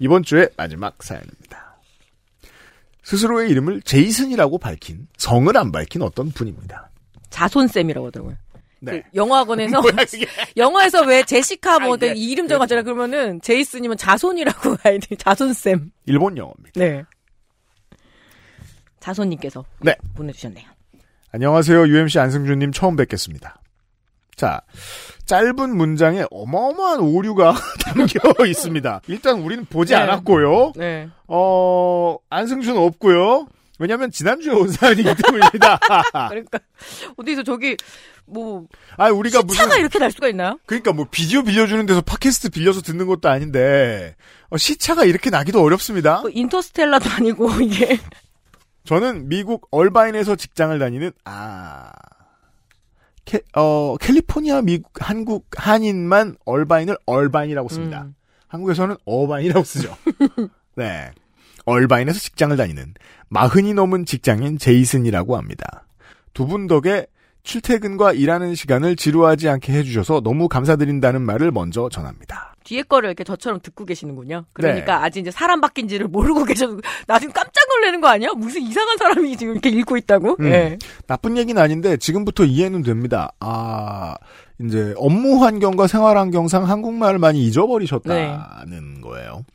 이번 주의 마지막 사연입니다. 스스로의 이름을 제이슨이라고 밝힌 성을 안 밝힌 어떤 분입니다. 자손쌤이라고 하더라고요. 네. 그 그게. 영화에서 왜 제시카 뭐 아, 이게- 이름 정하잖아 그러면은 제이슨이면 자손이라고 가야 돼 자손쌤 일본 영어입니다. 네 자손님께서 네. 보내주셨네요 안녕하세요. UMC 안승준님 처음 뵙겠습니다. 자, 짧은 문장에 어마어마한 오류가 담겨 있습니다. 일단 우리는 보지 네. 않았고요. 네 어, 안승준 없고요. 왜냐면 지난주에 온 사연이기 때문입니다. 그러니까 어디서 저기 뭐 아, 우리가 무슨 시차가 이렇게 날 수가 있나요? 그러니까 뭐 비디오 빌려주는 데서 팟캐스트 빌려서 듣는 것도 아닌데 어, 시차가 이렇게 나기도 어렵습니다. 그 인터스텔라도 아니고 이게 저는 미국 얼바인에서 직장을 다니는 아 캐, 어, 캘리포니아 미국 한국 한인만 얼바인을 얼바인이라고 씁니다. 음. 한국에서는 어바인이라고 쓰죠. 네. 얼바인에서 직장을 다니는 마흔이 넘은 직장인 제이슨이라고 합니다. 두 분 덕에 출퇴근과 일하는 시간을 지루하지 않게 해주셔서 너무 감사드린다는 말을 먼저 전합니다. 뒤에 거를 이렇게 저처럼 듣고 계시는군요. 그러니까 네. 아직 이제 사람 바뀐지를 모르고 계셔서 나 지금 깜짝 놀라는 거 아니야? 무슨 이상한 사람이 지금 이렇게 읽고 있다고? 음. 예. 나쁜 얘기는 아닌데 지금부터 이해는 됩니다. 아 이제 업무 환경과 생활 환경상 한국말을 많이 잊어버리셨다는 거예요.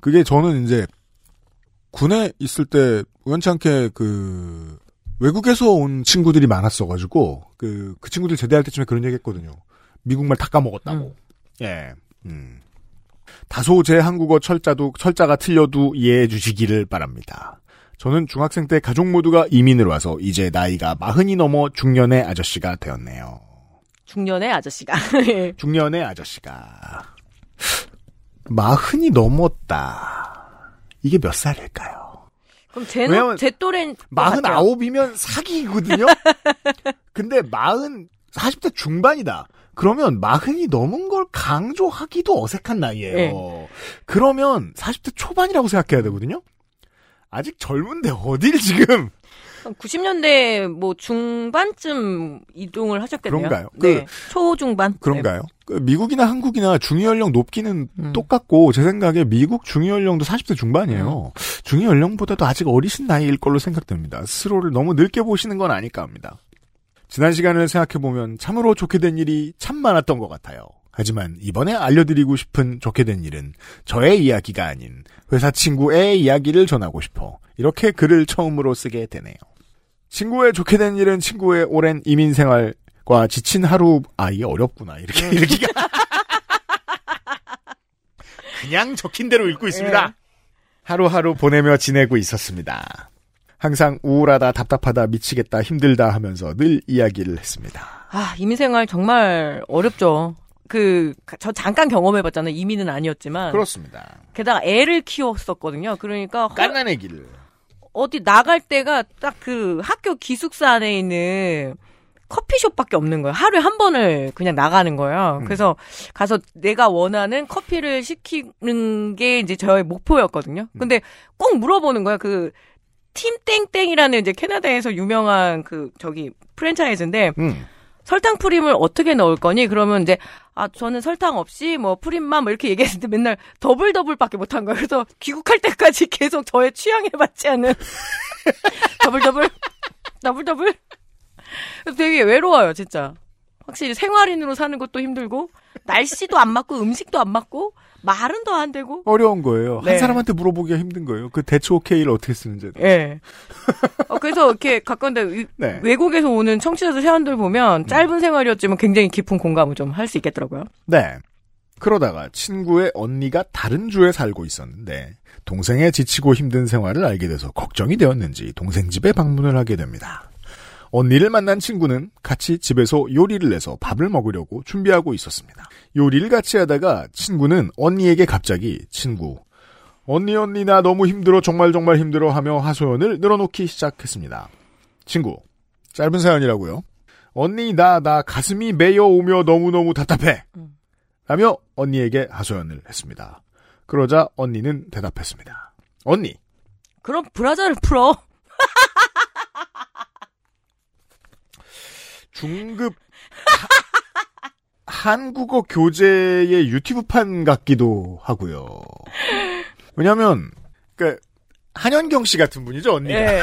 그게 저는 이제 군에 있을 때 우연치 않게 그 외국에서 온 친구들이 많았어가지고 그, 그 친구들 제대할 때쯤에 그런 얘기 했거든요. 미국말 다 까먹었다고. 예. 음. 다소 제 한국어 철자도, 철자가 틀려도 이해해 주시기를 바랍니다. 저는 중학생 때 가족 모두가 이민을 와서 이제 나이가 마흔이 넘어 중년의 아저씨가 되었네요. 중년의 아저씨가. 예. 중년의 아저씨가. 마흔이 넘었다. 이게 몇 살일까요? 그럼 제, 왜냐면 제 또래인 것 마흔. 아홉이면 사기거든요? 근데 마흔, 40대 중반이다. 그러면 마흔이 넘은 걸 강조하기도 어색한 나이예요. 네. 그러면 40대 초반이라고 생각해야 되거든요? 아직 젊은데 어딜 지금 90년대 뭐 중반쯤 이동을 하셨겠네요. 그런가요? 네. 초중반. 그런가요? 그 미국이나 한국이나 중위 연령 높기는 음. 똑같고 제 생각에 미국 중위 연령도 40대 중반이에요. 중위 연령보다도 아직 어리신 나이일 걸로 생각됩니다. 스스로를 너무 늙게 보시는 건 아닐까 합니다. 지난 시간을 생각해보면 참으로 좋게 된 일이 참 많았던 것 같아요. 하지만 이번에 알려드리고 싶은 좋게 된 일은 저의 이야기가 아닌 회사 친구의 이야기를 전하고 싶어 이렇게 글을 처음으로 쓰게 되네요. 친구의 좋게 된 일은 친구의 오랜 이민 생활과 지친 하루 아 이게 어렵구나 이렇게 이렇게 그냥 적힌 대로 읽고 있습니다. 하루하루 보내며 지내고 있었습니다. 항상 우울하다, 답답하다, 미치겠다, 힘들다 하면서 늘 이야기를 했습니다. 아, 이민생활 정말 어렵죠. 그, 저 잠깐 경험해봤잖아요. 이민은 아니었지만. 그렇습니다. 게다가 애를 키웠었거든요. 그러니까 허- 깐난 애기를. 어디 나갈 때가 딱 그 학교 기숙사 안에 있는 커피숍밖에 없는 거예요. 하루에 한 번을 그냥 나가는 거예요. 음. 그래서 가서 내가 원하는 커피를 시키는 게 이제 저의 목표였거든요. 음. 근데 꼭 물어보는 거예요. 그 팀땡땡이라는 이제 캐나다에서 유명한 그 저기 프랜차이즈인데 음. 설탕 프림을 어떻게 넣을 거니? 그러면 이제 아 저는 설탕 없이 뭐 프림만 뭐 이렇게 얘기했는데 맨날 더블 더블밖에 못한 거예요. 그래서 귀국할 때까지 계속 저의 취향에 맞지 않은 더블 더블 더블 더블. 되게 외로워요, 진짜. 확실히 생활인으로 사는 것도 힘들고 날씨도 안 맞고 음식도 안 맞고 말은 더 안 되고. 어려운 거예요. 네. 한 사람한테 물어보기가 힘든 거예요. 그 대처 오케이를 어떻게 쓰는지. 예. 어, 그래서 이렇게 가까운데 이- 네. 음. 외국에서 오는 청취자들 사연들 보면 짧은 생활이었지만 굉장히 깊은 공감을 좀 할 수 있겠더라고요. 네. 그러다가 친구의 언니가 다른 주에 살고 있었는데 동생의 지치고 힘든 생활을 알게 돼서 걱정이 되었는지 동생 집에 방문을 하게 됩니다. 언니를 만난 친구는 같이 집에서 요리를 내서 밥을 먹으려고 준비하고 있었습니다. 요리를 같이 하다가 친구는 언니에게 갑자기 친구 언니 언니 나 너무 힘들어 정말 정말 힘들어 하며 하소연을 늘어놓기 시작했습니다. 친구 짧은 사연이라고요. 언니 나나 가슴이 메여 오며 너무너무 답답해. 라며 언니에게 하소연을 했습니다. 그러자 언니는 대답했습니다. 언니, 그럼 브라자를 풀어. 중급 하- 한국어 교재의 유튜브판 같기도 하고요. 왜냐하면 그 한현경 씨 같은 분이죠, 언니가. 예.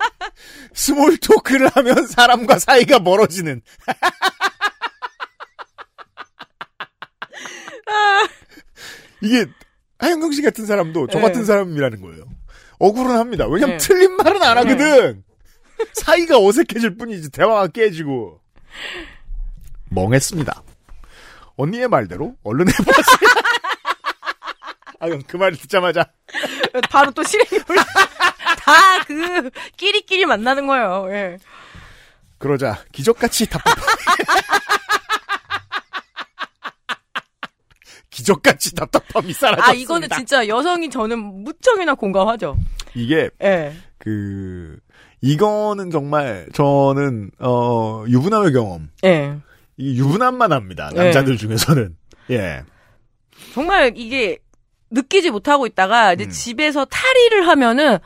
small talk를 하면 사람과 사이가 멀어지는. 이게 한현경 씨 같은 사람도 저 네. 같은 사람이라는 거예요. 억울은 합니다. 왜냐면 네. 틀린 말은 안 하거든. 사이가 어색해질 뿐이지 대화가 깨지고. 멍했습니다. 언니의 말대로 얼른 해보세요. 아, 그럼 그 말을 듣자마자 바로 또 실행이 올라. 다그 끼리끼리 만나는 거예요. 예. 그러자 기적같이 답답. 기적같이 답답함이 사라졌습니다. 아 이거는 진짜 여성이 저는 무척이나 공감하죠. 이게 예. 그 이거는 정말 저는 어 유부남의 경험. 예. 이 유부남만 합니다. 네. 남자들 중에서는 예. 정말 이게 느끼지 못하고 있다가 음. 이제 집에서 탈의를 하면은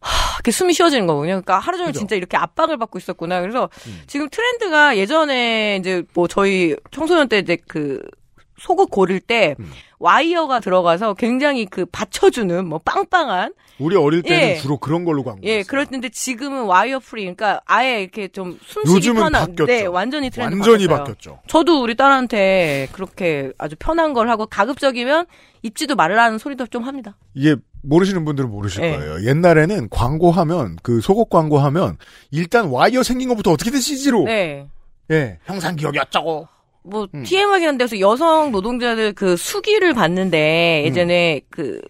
하, 이렇게 숨이 쉬어지는 거거든요. 그러니까 하루 종일 그죠. 진짜 이렇게 압박을 받고 있었구나. 그래서 음. 지금 트렌드가 예전에 이제 뭐 저희 청소년 때 이제 그 속옷 고를 때 음. 와이어가 들어가서 굉장히 그 받쳐주는 뭐 빵빵한 우리 어릴 때는 예. 주로 그런 걸로 광고. 예 그랬는데 지금은 wire free 그러니까 아예 이렇게 좀 숨쉬기 요즘은 편한 바뀌었죠. 네 완전히 트렌드 완전히 바뀌었어요. 바뀌었죠. 저도 우리 딸한테 그렇게 아주 편한 걸 하고 가급적이면 입지도 말라는 소리도 좀 합니다. 이게 모르시는 분들은 모르실 예. 거예요. 옛날에는 광고하면 그 속옷 광고하면 일단 와이어 생긴 것부터 어떻게든 CG로 네. 예 형상 기억이 어쩌고 뭐 음. TMI긴 한데 서 여성 노동자들 그 수기를 받는데 예전에 그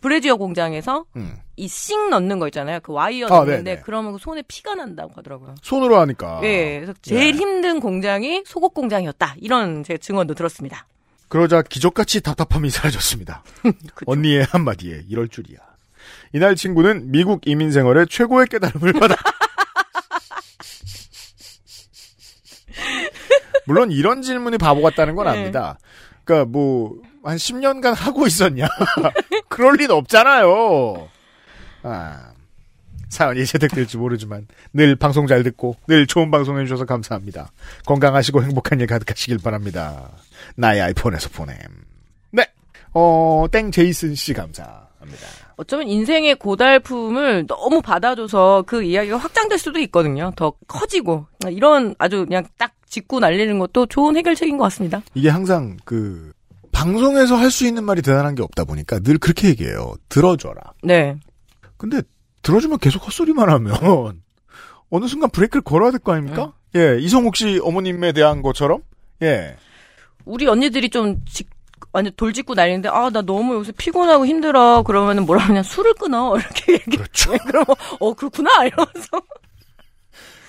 브래지어 공장에서 음. 이씩 넣는 거 있잖아요. 그 와이어 아, 넣는데 네네. 그러면 그 손에 피가 난다고 하더라고요. 손으로 하니까. 예, 그래서 제일 네. 힘든 공장이 속옷 공장이었다. 이런 제 증언도 들었습니다. 그러자 기적같이 답답함이 사라졌습니다. 언니의 한마디에 이럴 줄이야. 이날 친구는 미국 이민 생활의 최고의 깨달음을 받아. 물론 이런 질문이 바보 같다는 건 네. 압니다. 그러니까 뭐 한 10년간 하고 있었냐? 그럴 리는 없잖아요. 아, 사연이 채택될지 모르지만 늘 방송 잘 듣고 늘 좋은 방송 해주셔서 감사합니다. 건강하시고 행복한 일 가득하시길 바랍니다. 나의 아이폰에서 보냄. 네. 어, 땡 제이슨 씨 감사합니다. 어쩌면 인생의 고달픔을 너무 받아줘서 그 이야기가 확장될 수도 있거든요. 더 커지고 이런 아주 그냥 딱 짚고 날리는 것도 좋은 해결책인 것 같습니다. 이게 항상 그 방송에서 할 수 있는 말이 대단한 게 없다 보니까 늘 그렇게 얘기해요. 들어줘라. 네. 근데 들어주면 계속 헛소리만 하면 어느 순간 브레이크를 걸어야 될 거 아닙니까? 예, 이성욱 씨 어머님에 대한 것처럼 예. 우리 언니들이 좀 직, 완전 돌직구 날리는데 아 나 너무 요새 피곤하고 힘들어 그러면은 뭐라 하냐 술을 끊어 이렇게 얘기. 그렇죠. 그럼 어 그렇구나 이러면서.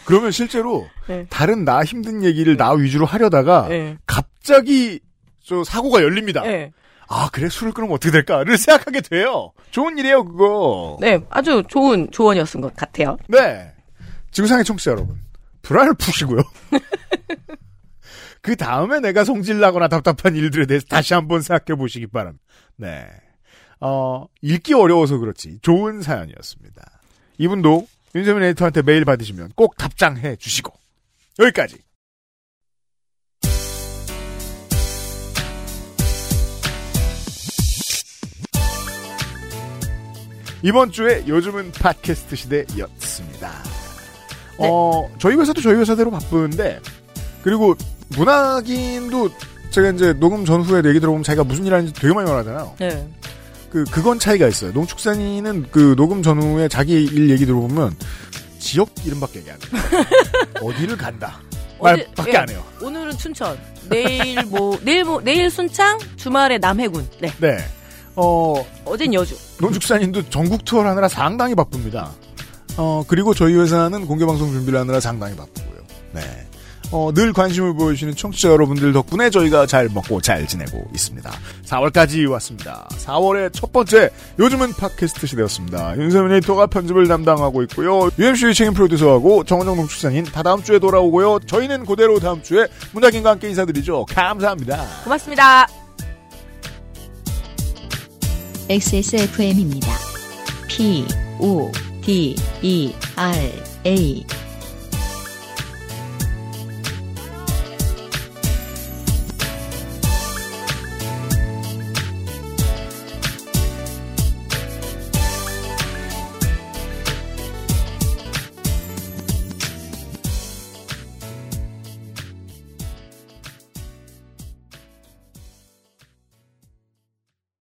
그러면 실제로 네. 다른 나 힘든 얘기를 나 위주로 하려다가 네. 갑자기 저 사고가 열립니다. 네. 아 그래 술을 끊으면 어떻게 될까를 생각하게 돼요. 좋은 일이에요 그거. 네, 아주 좋은 조언이었던 것 같아요. 네. 지구상의 청취자 여러분. 불안을 푸시고요. 그 다음에 내가 성질나거나 답답한 일들에 대해서 다시 한번 생각해 보시기 바랍니다. 네. 어, 읽기 어려워서 그렇지. 좋은 사연이었습니다. 이분도 윤세민 에디터한테 메일 받으시면 꼭 답장해 주시고. 여기까지. 이번 주에 요즘은 팟캐스트 시대였습니다. 어, 저희 회사도 저희 회사대로 바쁜데, 그리고 문학인도 제가 이제 녹음 전후에 얘기 들어보면 자기가 무슨 일 하는지 되게 많이 말하잖아요. 네. 그, 그건 차이가 있어요. 농축산인은 그 녹음 전후에 자기 일 얘기 들어보면 지역 이름밖에 얘기 안 해요. 어디를 간다. 말밖에 예, 안 해요. 오늘은 춘천, 내일 뭐 내일 뭐 내일 순창, 주말에 남해군. 네. 네. 어, 어젠 여주. 농축산인도 전국 투어를 하느라 상당히 바쁩니다. 어, 그리고 저희 회사는 공개방송 준비를 하느라 상당히 바쁘고요. 네. 어, 늘 관심을 보여주시는 청취자 여러분들 덕분에 저희가 잘 먹고 잘 지내고 있습니다. 4월까지 왔습니다. 4월의 첫 번째, 요즘은 팟캐스트 시대였습니다. 윤세민 에디터가 편집을 담당하고 있고요. UMC의 책임 프로듀서하고 정원정 농축산인 다 다음 주에 돌아오고요. 저희는 그대로 다음 주에 문학인과 함께 인사드리죠. 감사합니다. 고맙습니다. XSFM입니다. P, O, D, E, R, A.